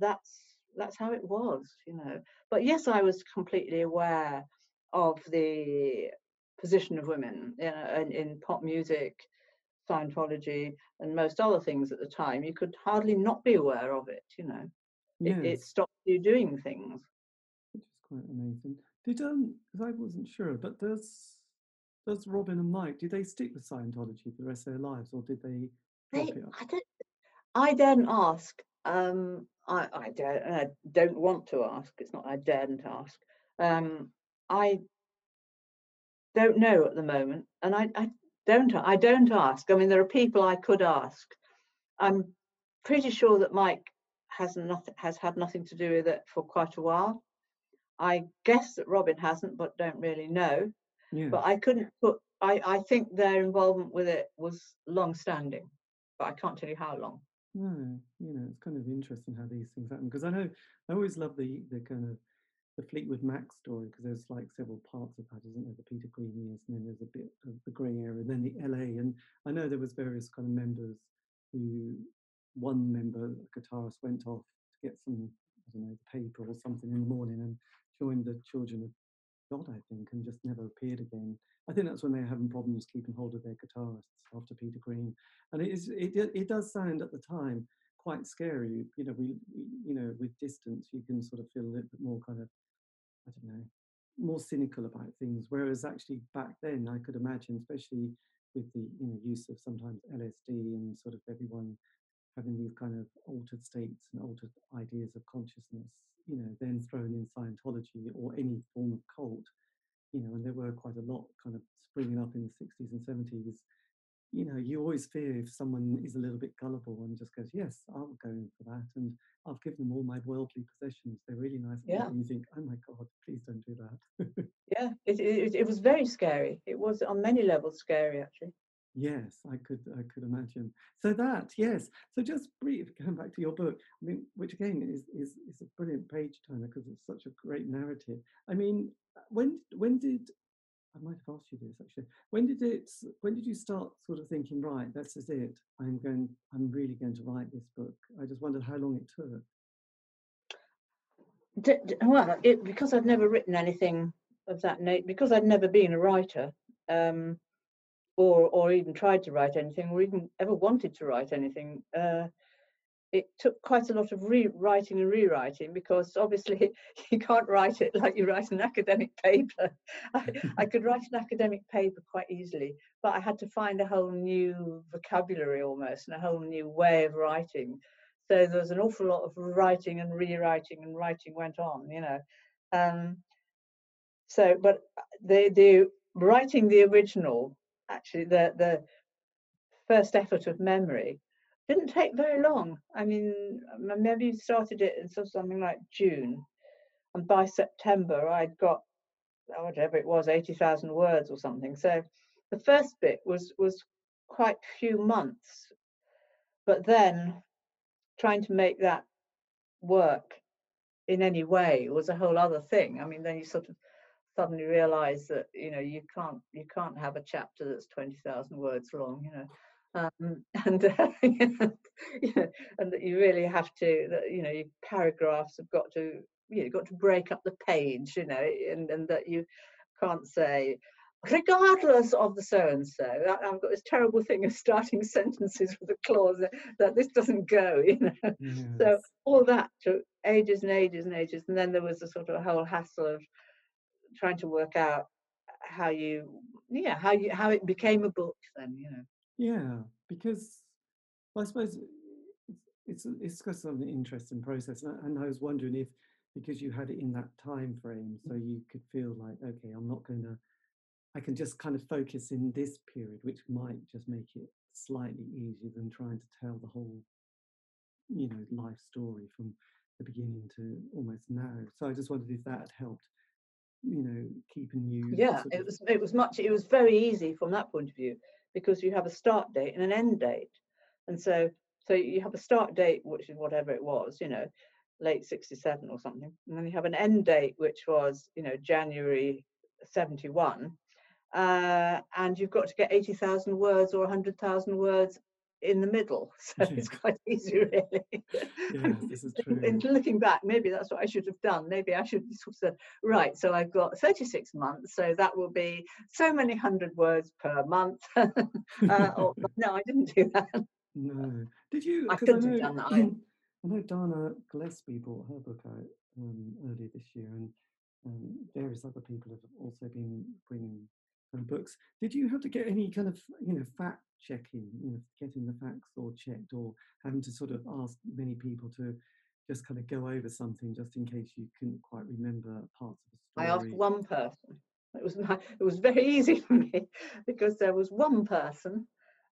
C: that's that's how it was, you know. But yes, I was completely aware of the position of women you know, in, in pop music, Scientology, and most other things at the time. You could hardly not be aware of it, you know it, it
B: Yes.
C: stops you doing things.
B: which is quite amazing. I wasn't sure, but does does Robin and Mike did they stick with Scientology for the rest of their lives, or did they
C: They? I don't, I don't ask. Um, I, I don't, I don't want to ask. It's not I daren't ask. Um, I don't know at the moment, and I, I don't, I don't ask. I mean, there are people I could ask. I'm pretty sure that Mike has nothing, has had nothing to do with it for quite a while. I guess that Robin hasn't, but don't really know.
B: Yeah,
C: but I couldn't put. I I think their involvement with it was long-standing, but I can't tell you how long.
B: no, you know, it's kind of interesting how these things happen because I know I always love the the kind of the Fleetwood Mac story because there's like several parts of that, isn't there? The Peter Green years, and then there's a bit of the grey area, and then the LA, and I know there was various kind of members who one member, a guitarist, went off to get some I don't know paper or something in the morning and joined the Children of God, I think, and just never appeared again. I think that's when they're having problems keeping hold of their guitarists after Peter Green, and it is it it does sound at the time quite scary. You know, we you know with distance you can sort of feel a little bit more kind of I don't know more cynical about things. Whereas actually back then I could imagine, especially with the you know use of sometimes LSD and sort of everyone having these kind of altered states and altered ideas of consciousness, you know, then thrown in Scientology or any form of cult, you know, and there were quite a lot kind of springing up in the 60s and 70s. You know, you always fear if someone is a little bit gullible and just goes, Yes, I'll go in for that. And I've given them all my worldly possessions. They're really nice.
C: Yeah.
B: And you think, Oh my God, please don't do that.
C: yeah, it, it, it was very scary. It was on many levels scary, actually.
B: Yes, I could I could imagine. So that, yes. So just brief, going back to your book, I mean, which again is is, is a brilliant page turner because it's such a great narrative. I mean, when when did I might have asked you this actually. When did it when did you start sort of thinking, right, this is it. I'm going I'm really going to write this book. I just wondered how long it took.
C: D- d- well, it, because I'd never written anything of that nature, because I'd never been a writer, um, or or even tried to write anything or even ever wanted to write anything uh, it took quite a lot of rewriting and rewriting because obviously you can't write it like you write an academic paper. I, I could write an academic paper quite easily but i had to find a whole new vocabulary almost and a whole new way of writing. So there was an awful lot of writing and rewriting and writing went on you know. Um, so but the the writing the original actually the the first effort of memory didn't take very long. I mean, maybe you started it in something like June, and by September I'd got oh, whatever it was, eighty thousand words or something. So the first bit was was quite few months, but then trying to make that work in any way was a whole other thing. I mean, then you sort of suddenly realize that you know you can't you can't have a chapter that's 20,000 words long you know um, and uh, you know, and that you really have to that you know your paragraphs have got to you know got to break up the page you know and and that you can't say regardless of the so and so i've got this terrible thing of starting sentences with a clause that, that this doesn't go you know yes. so all that took ages and ages and ages and then there was a sort of a whole hassle of trying to work out how you yeah how you how it became a book then you know?
B: Yeah because well, i suppose it's it's got some interesting process and I, and I was wondering if because you had it in that time frame so you could feel like okay i'm not going to i can just kind of focus in this period which might just make it slightly easier than trying to tell the whole you know life story from the beginning to almost now. So i just wondered if that had helped you know keeping you
C: yeah it was it was much it was very easy from that point of view because you have a start date and an end date. And so so you have a start date which is whatever it was you know late 67 or something and then you have an end date which was you know january 71 uh, and you've got to get 80,000 words or 100,000 words in the middle. So it's quite easy, really.
B: Yes, this is true.
C: And looking back, maybe that's what I should have done. Maybe I should have said, right, so I've got 36 months, so that will be so many hundred words per month. uh, or, no, I didn't do that.
B: No. Did you?
C: I could have done that. I,
B: I know Dana Gillespie brought her book out um, earlier this year, and um, various other people have also been bringing books. Did you have to get any kind of you know fact checking, you know, getting the facts all checked, or having to sort of ask many people to just kind of go over something just in case you couldn't quite remember parts of the story?
C: I asked one person. It was my, it was very easy for me because there was one person,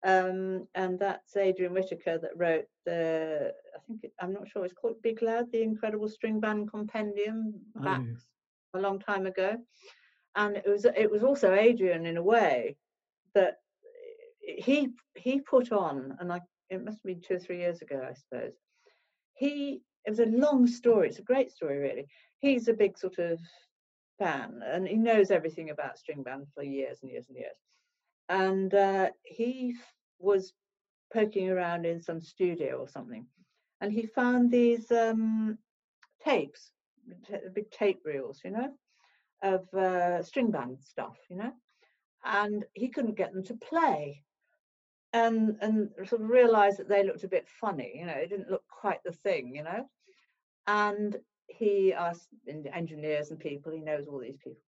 C: um, and that's Adrian Whittaker that wrote the. I think it, I'm not sure it's called Be Glad, the Incredible String Band Compendium back oh. a long time ago and it was it was also Adrian in a way that he he put on, and I it must have been two or three years ago, I suppose. He it was a long story. It's a great story, really. He's a big sort of fan, and he knows everything about string band for years and years and years. And uh, he was poking around in some studio or something, and he found these um, tapes, big tape reels, you know, of uh, string band stuff, you know, and he couldn't get them to play. And and sort of realised that they looked a bit funny, you know, it didn't look quite the thing, you know. And he asked engineers and people, he knows all these people,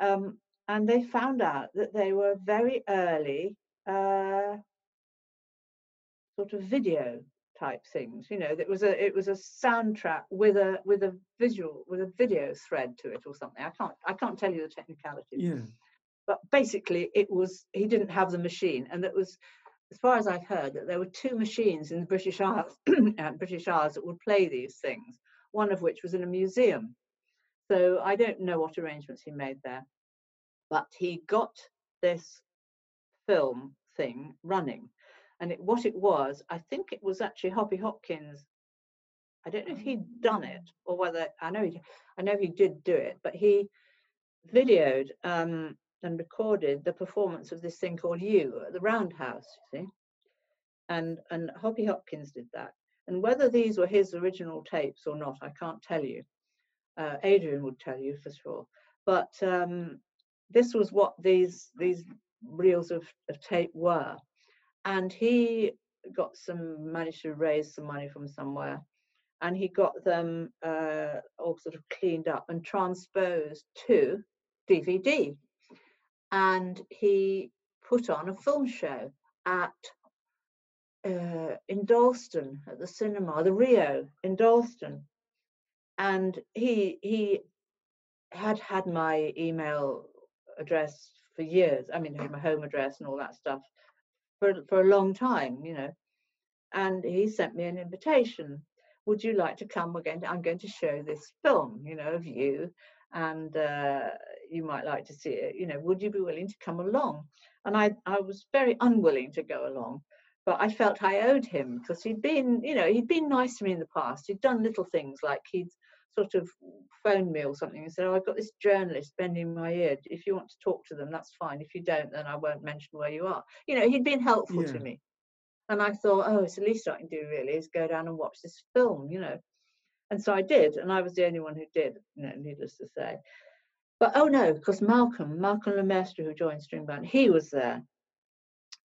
C: um, and they found out that they were very early uh, sort of video type things. You know, it was a it was a soundtrack with a with a visual with a video thread to it or something. I can't I can't tell you the technicalities.
B: Yeah.
C: But basically, it was he didn't have the machine, and it was as far as I've heard, that there were two machines in the British Isles, uh, British Isles that would play these things, one of which was in a museum. So I don't know what arrangements he made there, but he got this film thing running. And it, what it was, I think it was actually Hoppy Hopkins. I don't know if he'd done it or whether I know he, I know he did do it, but he videoed um, and recorded the performance of this thing called U at the Roundhouse, you see. And and Hoppy Hopkins did that. And whether these were his original tapes or not, I can't tell you. Uh, Adrian would tell you for sure. But um, this was what these these reels of, of tape were. And he got some managed to raise some money from somewhere and he got them uh, all sort of cleaned up and transposed to DVD and he put on a film show at uh, in Dalston at the cinema, the Rio in Dalston, and he he had had my email address for years. I mean, my home address and all that stuff for for a long time, you know. And he sent me an invitation. Would you like to come? We're going to, I'm going to show this film, you know, of you and uh, you might like to see it. You know, would you be willing to come along? And I, I was very unwilling to go along, but I felt I owed him because he'd been, you know, he'd been nice to me in the past. He'd done little things like he'd sort of phoned me or something and said, "Oh, I've got this journalist bending my ear. If you want to talk to them, that's fine. If you don't, then I won't mention where you are." You know, he'd been helpful yeah. to me, and I thought, "Oh, it's the least I can do really is go down and watch this film." You know, and so I did, and I was the only one who did, you know, needless to say. But oh no, because Malcolm, Malcolm Le Maistre, who joined String Band, he was there.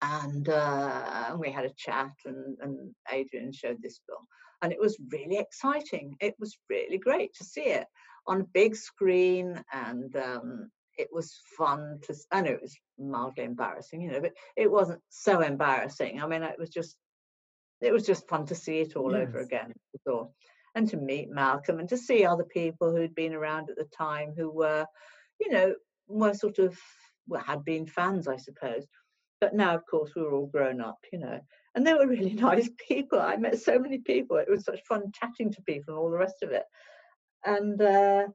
C: And, uh, and we had a chat, and, and Adrian showed this film. And it was really exciting. It was really great to see it on a big screen, and um, it was fun to. I know it was mildly embarrassing, you know, but it wasn't so embarrassing. I mean, it was just, it was just fun to see it all yes. over again. So, and to meet Malcolm and to see other people who'd been around at the time who were, you know, were sort of, well, had been fans, I suppose. But now, of course, we were all grown up, you know, and they were really nice people. I met so many people. It was such fun chatting to people and all the rest of it. And uh,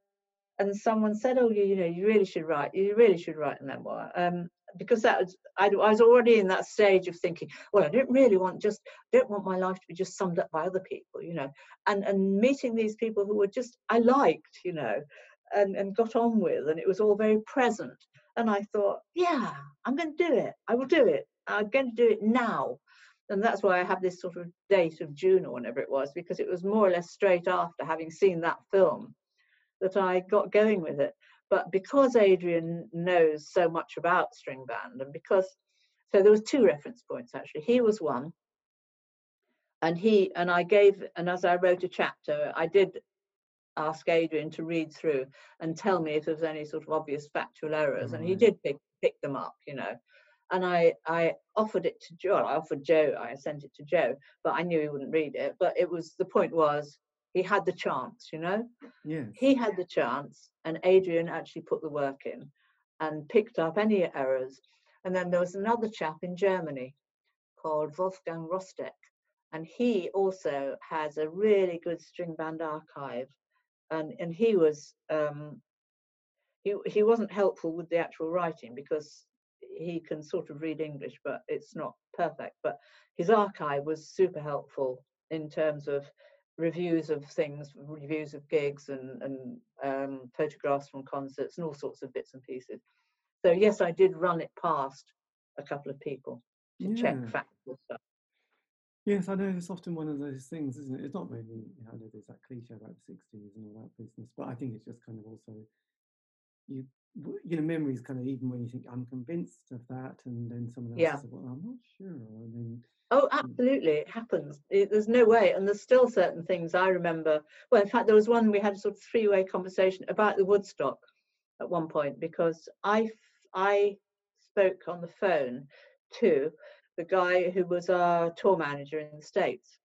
C: and someone said, "Oh, you, you know, you really should write. You really should write a memoir." Um, because that was I, I, was already in that stage of thinking well i don't really want just don't want my life to be just summed up by other people you know and and meeting these people who were just i liked you know and and got on with and it was all very present and i thought yeah i'm going to do it i will do it i'm going to do it now and that's why i have this sort of date of june or whenever it was because it was more or less straight after having seen that film that i got going with it but because Adrian knows so much about string band, and because so there was two reference points actually. He was one, and he and I gave and as I wrote a chapter, I did ask Adrian to read through and tell me if there was any sort of obvious factual errors, and he did pick pick them up, you know. And I I offered it to Joe. I offered Joe. I sent it to Joe, but I knew he wouldn't read it. But it was the point was he had the chance, you know.
B: Yes.
C: He had the chance, and Adrian actually put the work in and picked up any errors. And then there was another chap in Germany called Wolfgang Rostek, and he also has a really good string band archive. And and he was um, he he wasn't helpful with the actual writing because he can sort of read English, but it's not perfect. But his archive was super helpful in terms of reviews of things, reviews of gigs and, and um, photographs from concerts and all sorts of bits and pieces. So yes, I did run it past a couple of people to yeah. check factual stuff.
B: Yes, I know it's often one of those things, isn't it? It's not really, you know, I know there's that cliche about the 60s and all that business, but I think it's just kind of also, you you know, memories kind of even when you think I'm convinced of that, and then someone else yeah. says, "Well, I'm not sure," and then
C: Oh, absolutely, it happens. It, there's no way, and there's still certain things I remember. Well, in fact, there was one we had a sort of three-way conversation about the Woodstock at one point because I I spoke on the phone to the guy who was our tour manager in the States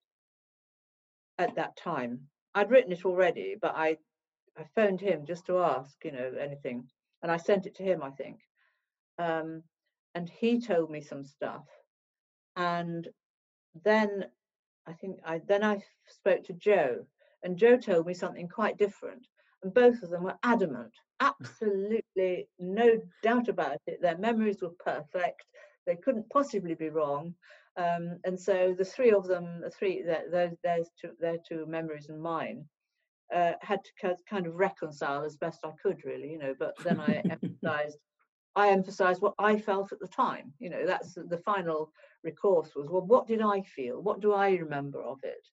C: at that time. I'd written it already, but I, I phoned him just to ask, you know, anything. And I sent it to him, I think. Um, and he told me some stuff. And then I think I then I spoke to Joe, and Joe told me something quite different. And both of them were adamant, absolutely no doubt about it. Their memories were perfect. They couldn't possibly be wrong. Um, and so the three of them, the three, those two, their two memories and mine, uh, had to kind of reconcile as best I could, really, you know. But then I emphasised, I emphasised what I felt at the time. You know, that's the final recourse was, well, what did I feel? What do I remember of it?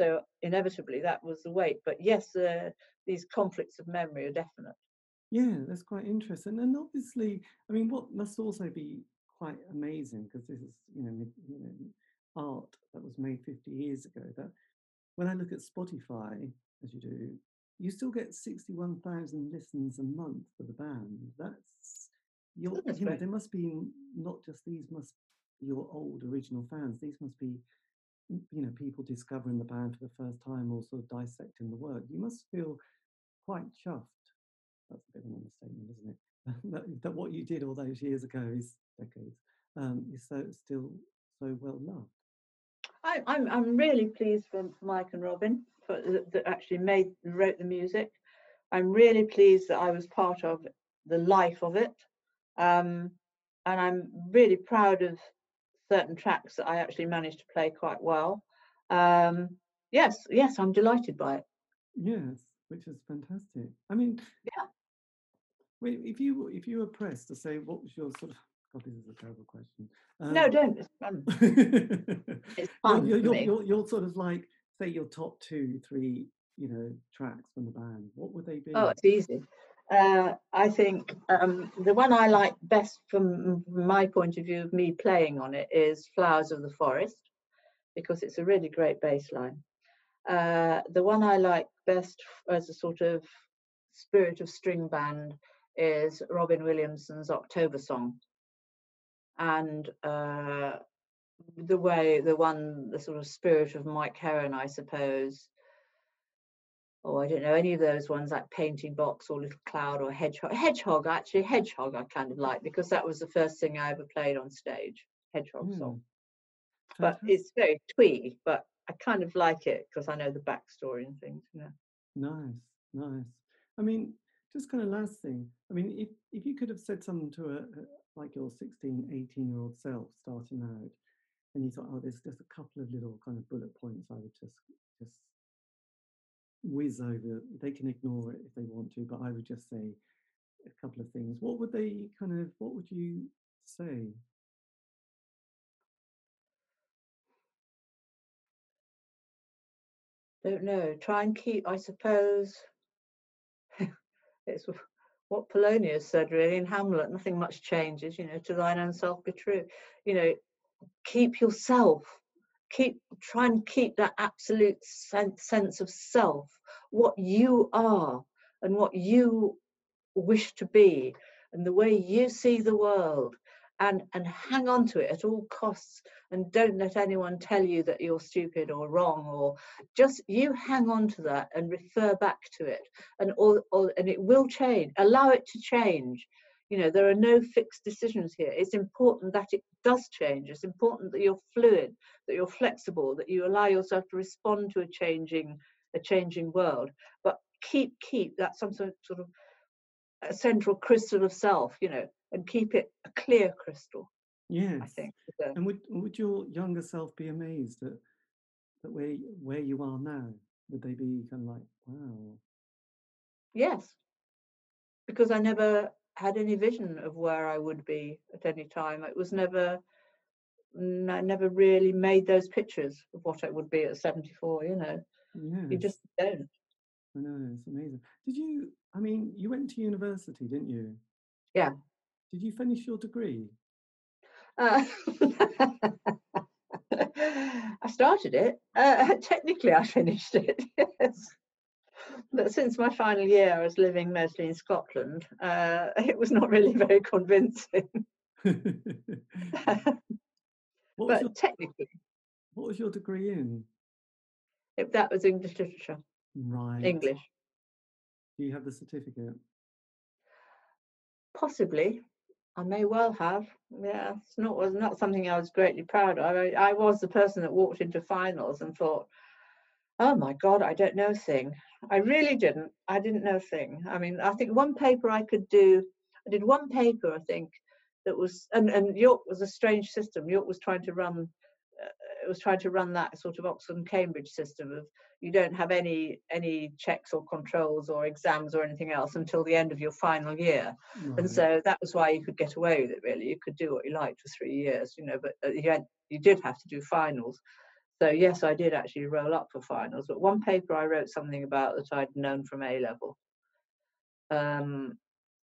C: So inevitably, that was the weight. But yes, uh, these conflicts of memory are definite.
B: Yeah, that's quite interesting. And obviously, I mean, what must also be quite amazing because this is you know you know art that was made 50 years ago that when i look at spotify as you do you still get 61,000 listens a month for the band. That's your, you know there must be not just these must be your old original fans these must be you know people discovering the band for the first time or sort of dissecting the work. You must feel quite chuffed. That's a bit of an understatement isn't it? That, that what you did all those years ago is decades. Um, is so still so well loved.
C: I, I'm I'm really pleased for Mike and Robin for, that actually made wrote the music. I'm really pleased that I was part of the life of it, um, and I'm really proud of certain tracks that I actually managed to play quite well. Um, yes, yes, I'm delighted by it.
B: Yes, which is fantastic. I mean,
C: yeah.
B: If you if you were pressed to say what was your sort of God, this is a terrible question.
C: Um, no, don't. It's fun. it's fun.
B: You're, you're, you're, you're, sort of like say your top two, three, you know, tracks from the band. What would they be?
C: Oh, it's easy. Uh, I think um, the one I like best from my point of view of me playing on it is Flowers of the Forest because it's a really great bass line. Uh, the one I like best as a sort of spirit of string band is Robin Williamson's October Song. And uh, the way, the one, the sort of spirit of Mike Heron, I suppose. Oh, I don't know any of those ones like Painting Box or Little Cloud or Hedgehog. Hedgehog, actually, Hedgehog I kind of like because that was the first thing I ever played on stage, Hedgehog mm. song. But it's very twee, but I kind of like it because I know the backstory and things, you know.
B: Nice, nice. I mean, just kind of last thing. I mean, if if you could have said something to a, a like your 16, 18 year old self starting out, and you thought, oh, there's just a couple of little kind of bullet points I would just just whiz over. They can ignore it if they want to, but I would just say a couple of things. What would they kind of? What would you say?
C: Don't know. Try and keep, I suppose. it's what Polonius said really in Hamlet, nothing much changes, you know, to thine own self be true. You know, keep yourself, keep try and keep that absolute sense, sense of self, what you are and what you wish to be and the way you see the world and and hang on to it at all costs and don't let anyone tell you that you're stupid or wrong or just you hang on to that and refer back to it and or, or and it will change. Allow it to change. You know there are no fixed decisions here. It's important that it does change it's important that you're fluid that you're flexible that you allow yourself to respond to a changing a changing world but keep keep that some sort of a central crystal of self you know and keep it a clear crystal.
B: Yes. I think. And would would your younger self be amazed at that where where you are now? Would they be kind of like, wow?
C: Yes. Because I never had any vision of where I would be at any time. It was never I never really made those pictures of what it would be at 74, you know. Yes. You just don't.
B: I know, it's amazing. Did you I mean, you went to university, didn't you?
C: Yeah.
B: Did you finish your degree?
C: Uh, I started it. Uh, technically, I finished it. Yes. But since my final year, I was living mostly in Scotland. Uh, it was not really very convincing.
B: What was
C: but
B: your
C: technically,
B: What was your degree in?
C: if that was English literature,
B: Right.
C: English,
B: Do you have the certificate?
C: possibly. I may well have. Yeah, it's not was not something I was greatly proud of. I, I was the person that walked into finals and thought, "Oh my God, I don't know a thing." I really didn't. I didn't know a thing. I mean, I think one paper I could do. I did one paper, I think, that was and and York was a strange system. York was trying to run. Uh, it was trying to run that sort of Oxford and Cambridge system of you don't have any any checks or controls or exams or anything else until the end of your final year
B: Right.
C: and so that was why you could get away with it really you could do what you liked for three years you know but at the end you did have to do finals so yes i did actually roll up for finals but one paper i wrote something about that i'd known from a level um,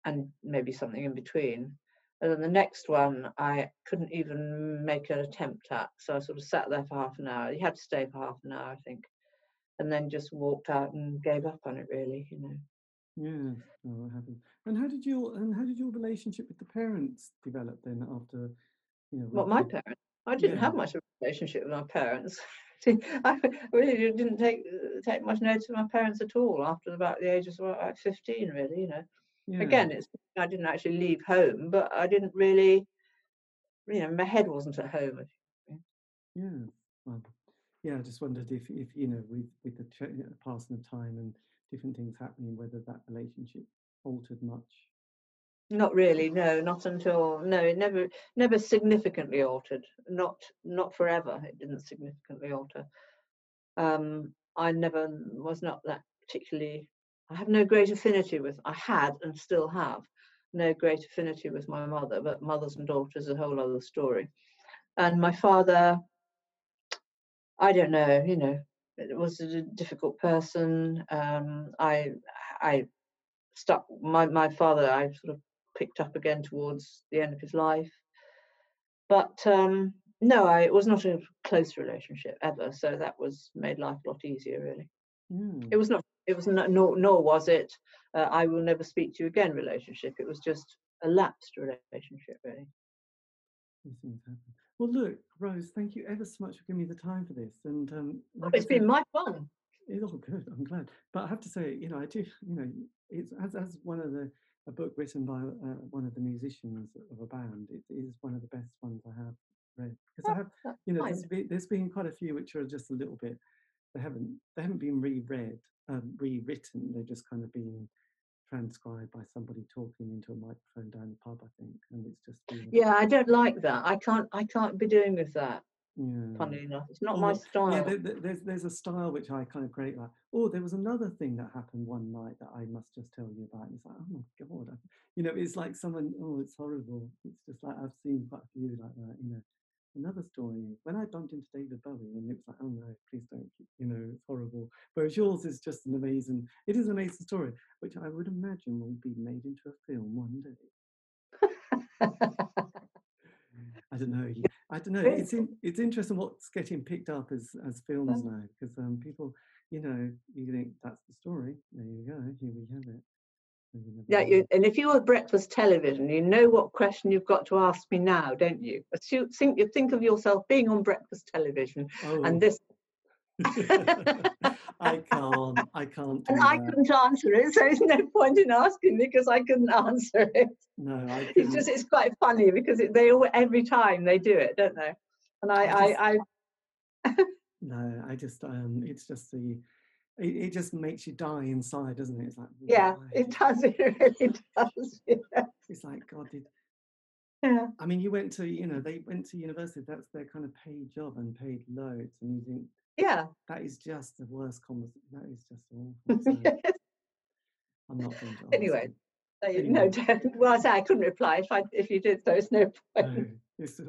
C: and maybe something in between and then the next one i couldn't even make an attempt at so i sort of sat there for half an hour you had to stay for half an hour i think and then just walked out and gave up on it really you know
B: Yeah. Oh, what happened? And how did your and how did your relationship with the parents develop then after you know?
C: What my parents? I didn't have much of a relationship with my parents. I really didn't take uh, take much notice of my parents at all after about the age of about like fifteen. Really, you know.
B: yeah.
C: Again, it's I didn't actually leave home, but I didn't really, you know, my head wasn't at home.
B: Yeah. Well, yeah. I just wondered if if you know with with the passing of time and different things happening, whether that relationship altered much.
C: Not really, no, not until no, it never never significantly altered. Not not forever. It didn't significantly alter. Um, I never was not that particularly. I have no great affinity with. I had and still have no great affinity with my mother, but mothers and daughters is a whole other story. And my father, I don't know. You know, it was a difficult person. Um, I I stuck my my father. I sort of picked up again towards the end of his life. But um, no, I, it was not a close relationship ever. So that was made life a lot easier, really.
B: Yeah.
C: It was not. It was not. Nor, nor was it. Uh, I will never speak to you again. Relationship. It was just a lapsed relationship, really.
B: These things happen. Well, look, Rose, thank you ever so much for giving me the time for this. And um,
C: Oh,
B: like I
C: it's been my fun.
B: It's all good. I'm glad, but I have to say, you know, I do. You know, it's as as one of the a book written by uh, one of the musicians of a band. It is one of the best ones I have read because I
C: Oh,
B: have. You know, there's been, there's been quite a few which are just a little bit. They haven't they haven't been reread, um, rewritten. They've just kind of been transcribed by somebody talking into a microphone down the pub. I think, and it's just been,
C: Yeah, I don't like that. I can't. I can't be doing with that.
B: Yeah.
C: Funny enough, it's not
B: Or
C: my style.
B: Yeah, there, there- there's there's a style which I kind of create like. Oh, there was another thing that happened one night that I must just tell you about. And it's like, oh my god, I, you know, it's like someone. Oh, it's horrible. It's just like I've seen quite a few like that. You know, another story when I bumped into David Bowie, and it was like, oh no, please don't. You know, it's horrible. Whereas yours is just an amazing. It is an amazing story, which I would imagine will be made into a film one day. I don't know. I don't know. It's in, it's interesting what's getting picked up as as films now because um, people, you know, you think that's the story. There you go. Here we have it. And
C: Yeah, you, and if you're breakfast television, you know what question you've got to ask me now, don't you? Assume, think, you think of yourself being on breakfast television,
B: Oh,
C: and this,
B: I can't. I can't
C: and I couldn't answer it, so there's no point in asking me because I couldn't answer it.
B: No, I
C: It's just, it's quite funny because it, they all every time they do it, don't they? And I,
B: I
C: I, I,
B: No, I just. Um, it's just the. It, it just makes you die inside, doesn't it? It's like
C: yeah,
B: why?
C: it does. It really does. Yeah.
B: It's like God did.
C: yeah.
B: I mean, you went to, you know, they went to university. That's their kind of paid job and paid loads, and you think
C: Yeah.
B: that is just the worst conversation. That is just awful. So I'm not going to.
C: Anyway,
B: you.
C: So, you-
B: Anyway.
C: no, don't, well, I say I couldn't reply. If I, if you did, so it's no point.
B: No, it's just.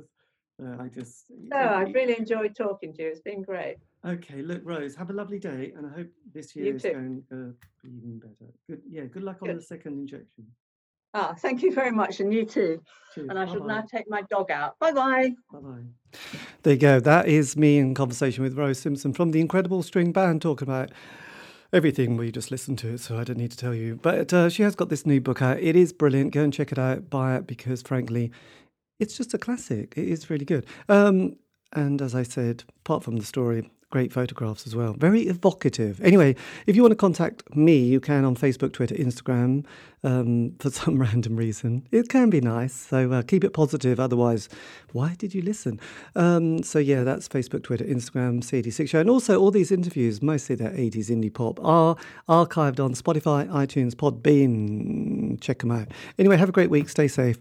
B: Uh, I just.
C: No,
B: it-
C: I've really enjoyed talking to you. It's been great.
B: Okay, look, Rose, have a lovely day, and I hope this
C: You
B: year is
C: too.
B: going to be even better. Good, yeah. Good luck on
C: Good.
B: the second injection.
C: Ah, thank you very much, and you too. And I shall now
B: Bye
C: take my dog out. Bye bye.
B: bye.
D: There you go. That is me in conversation with Rose Simpson from the Incredible String Band talking about everything. We just listened to it, so I don't need to tell you. But uh, she has got this new book out. It is brilliant. Go and check it out. Buy it because, frankly,
B: it's just a classic. It is really good. Um, and as I said, apart from the story, great photographs as well. Very evocative. Anyway, if you want to contact me, you can on Facebook, Twitter, Instagram um, for some random reason. It can be nice. So uh, keep it positive. Otherwise, why did you listen? Um, so yeah, that's Facebook, Twitter, Instagram, C86 Show. And also, all these interviews, mostly they're 80s indie pop, are archived on Spotify, iTunes, Podbean. Check them out. Anyway, have a great week. Stay safe.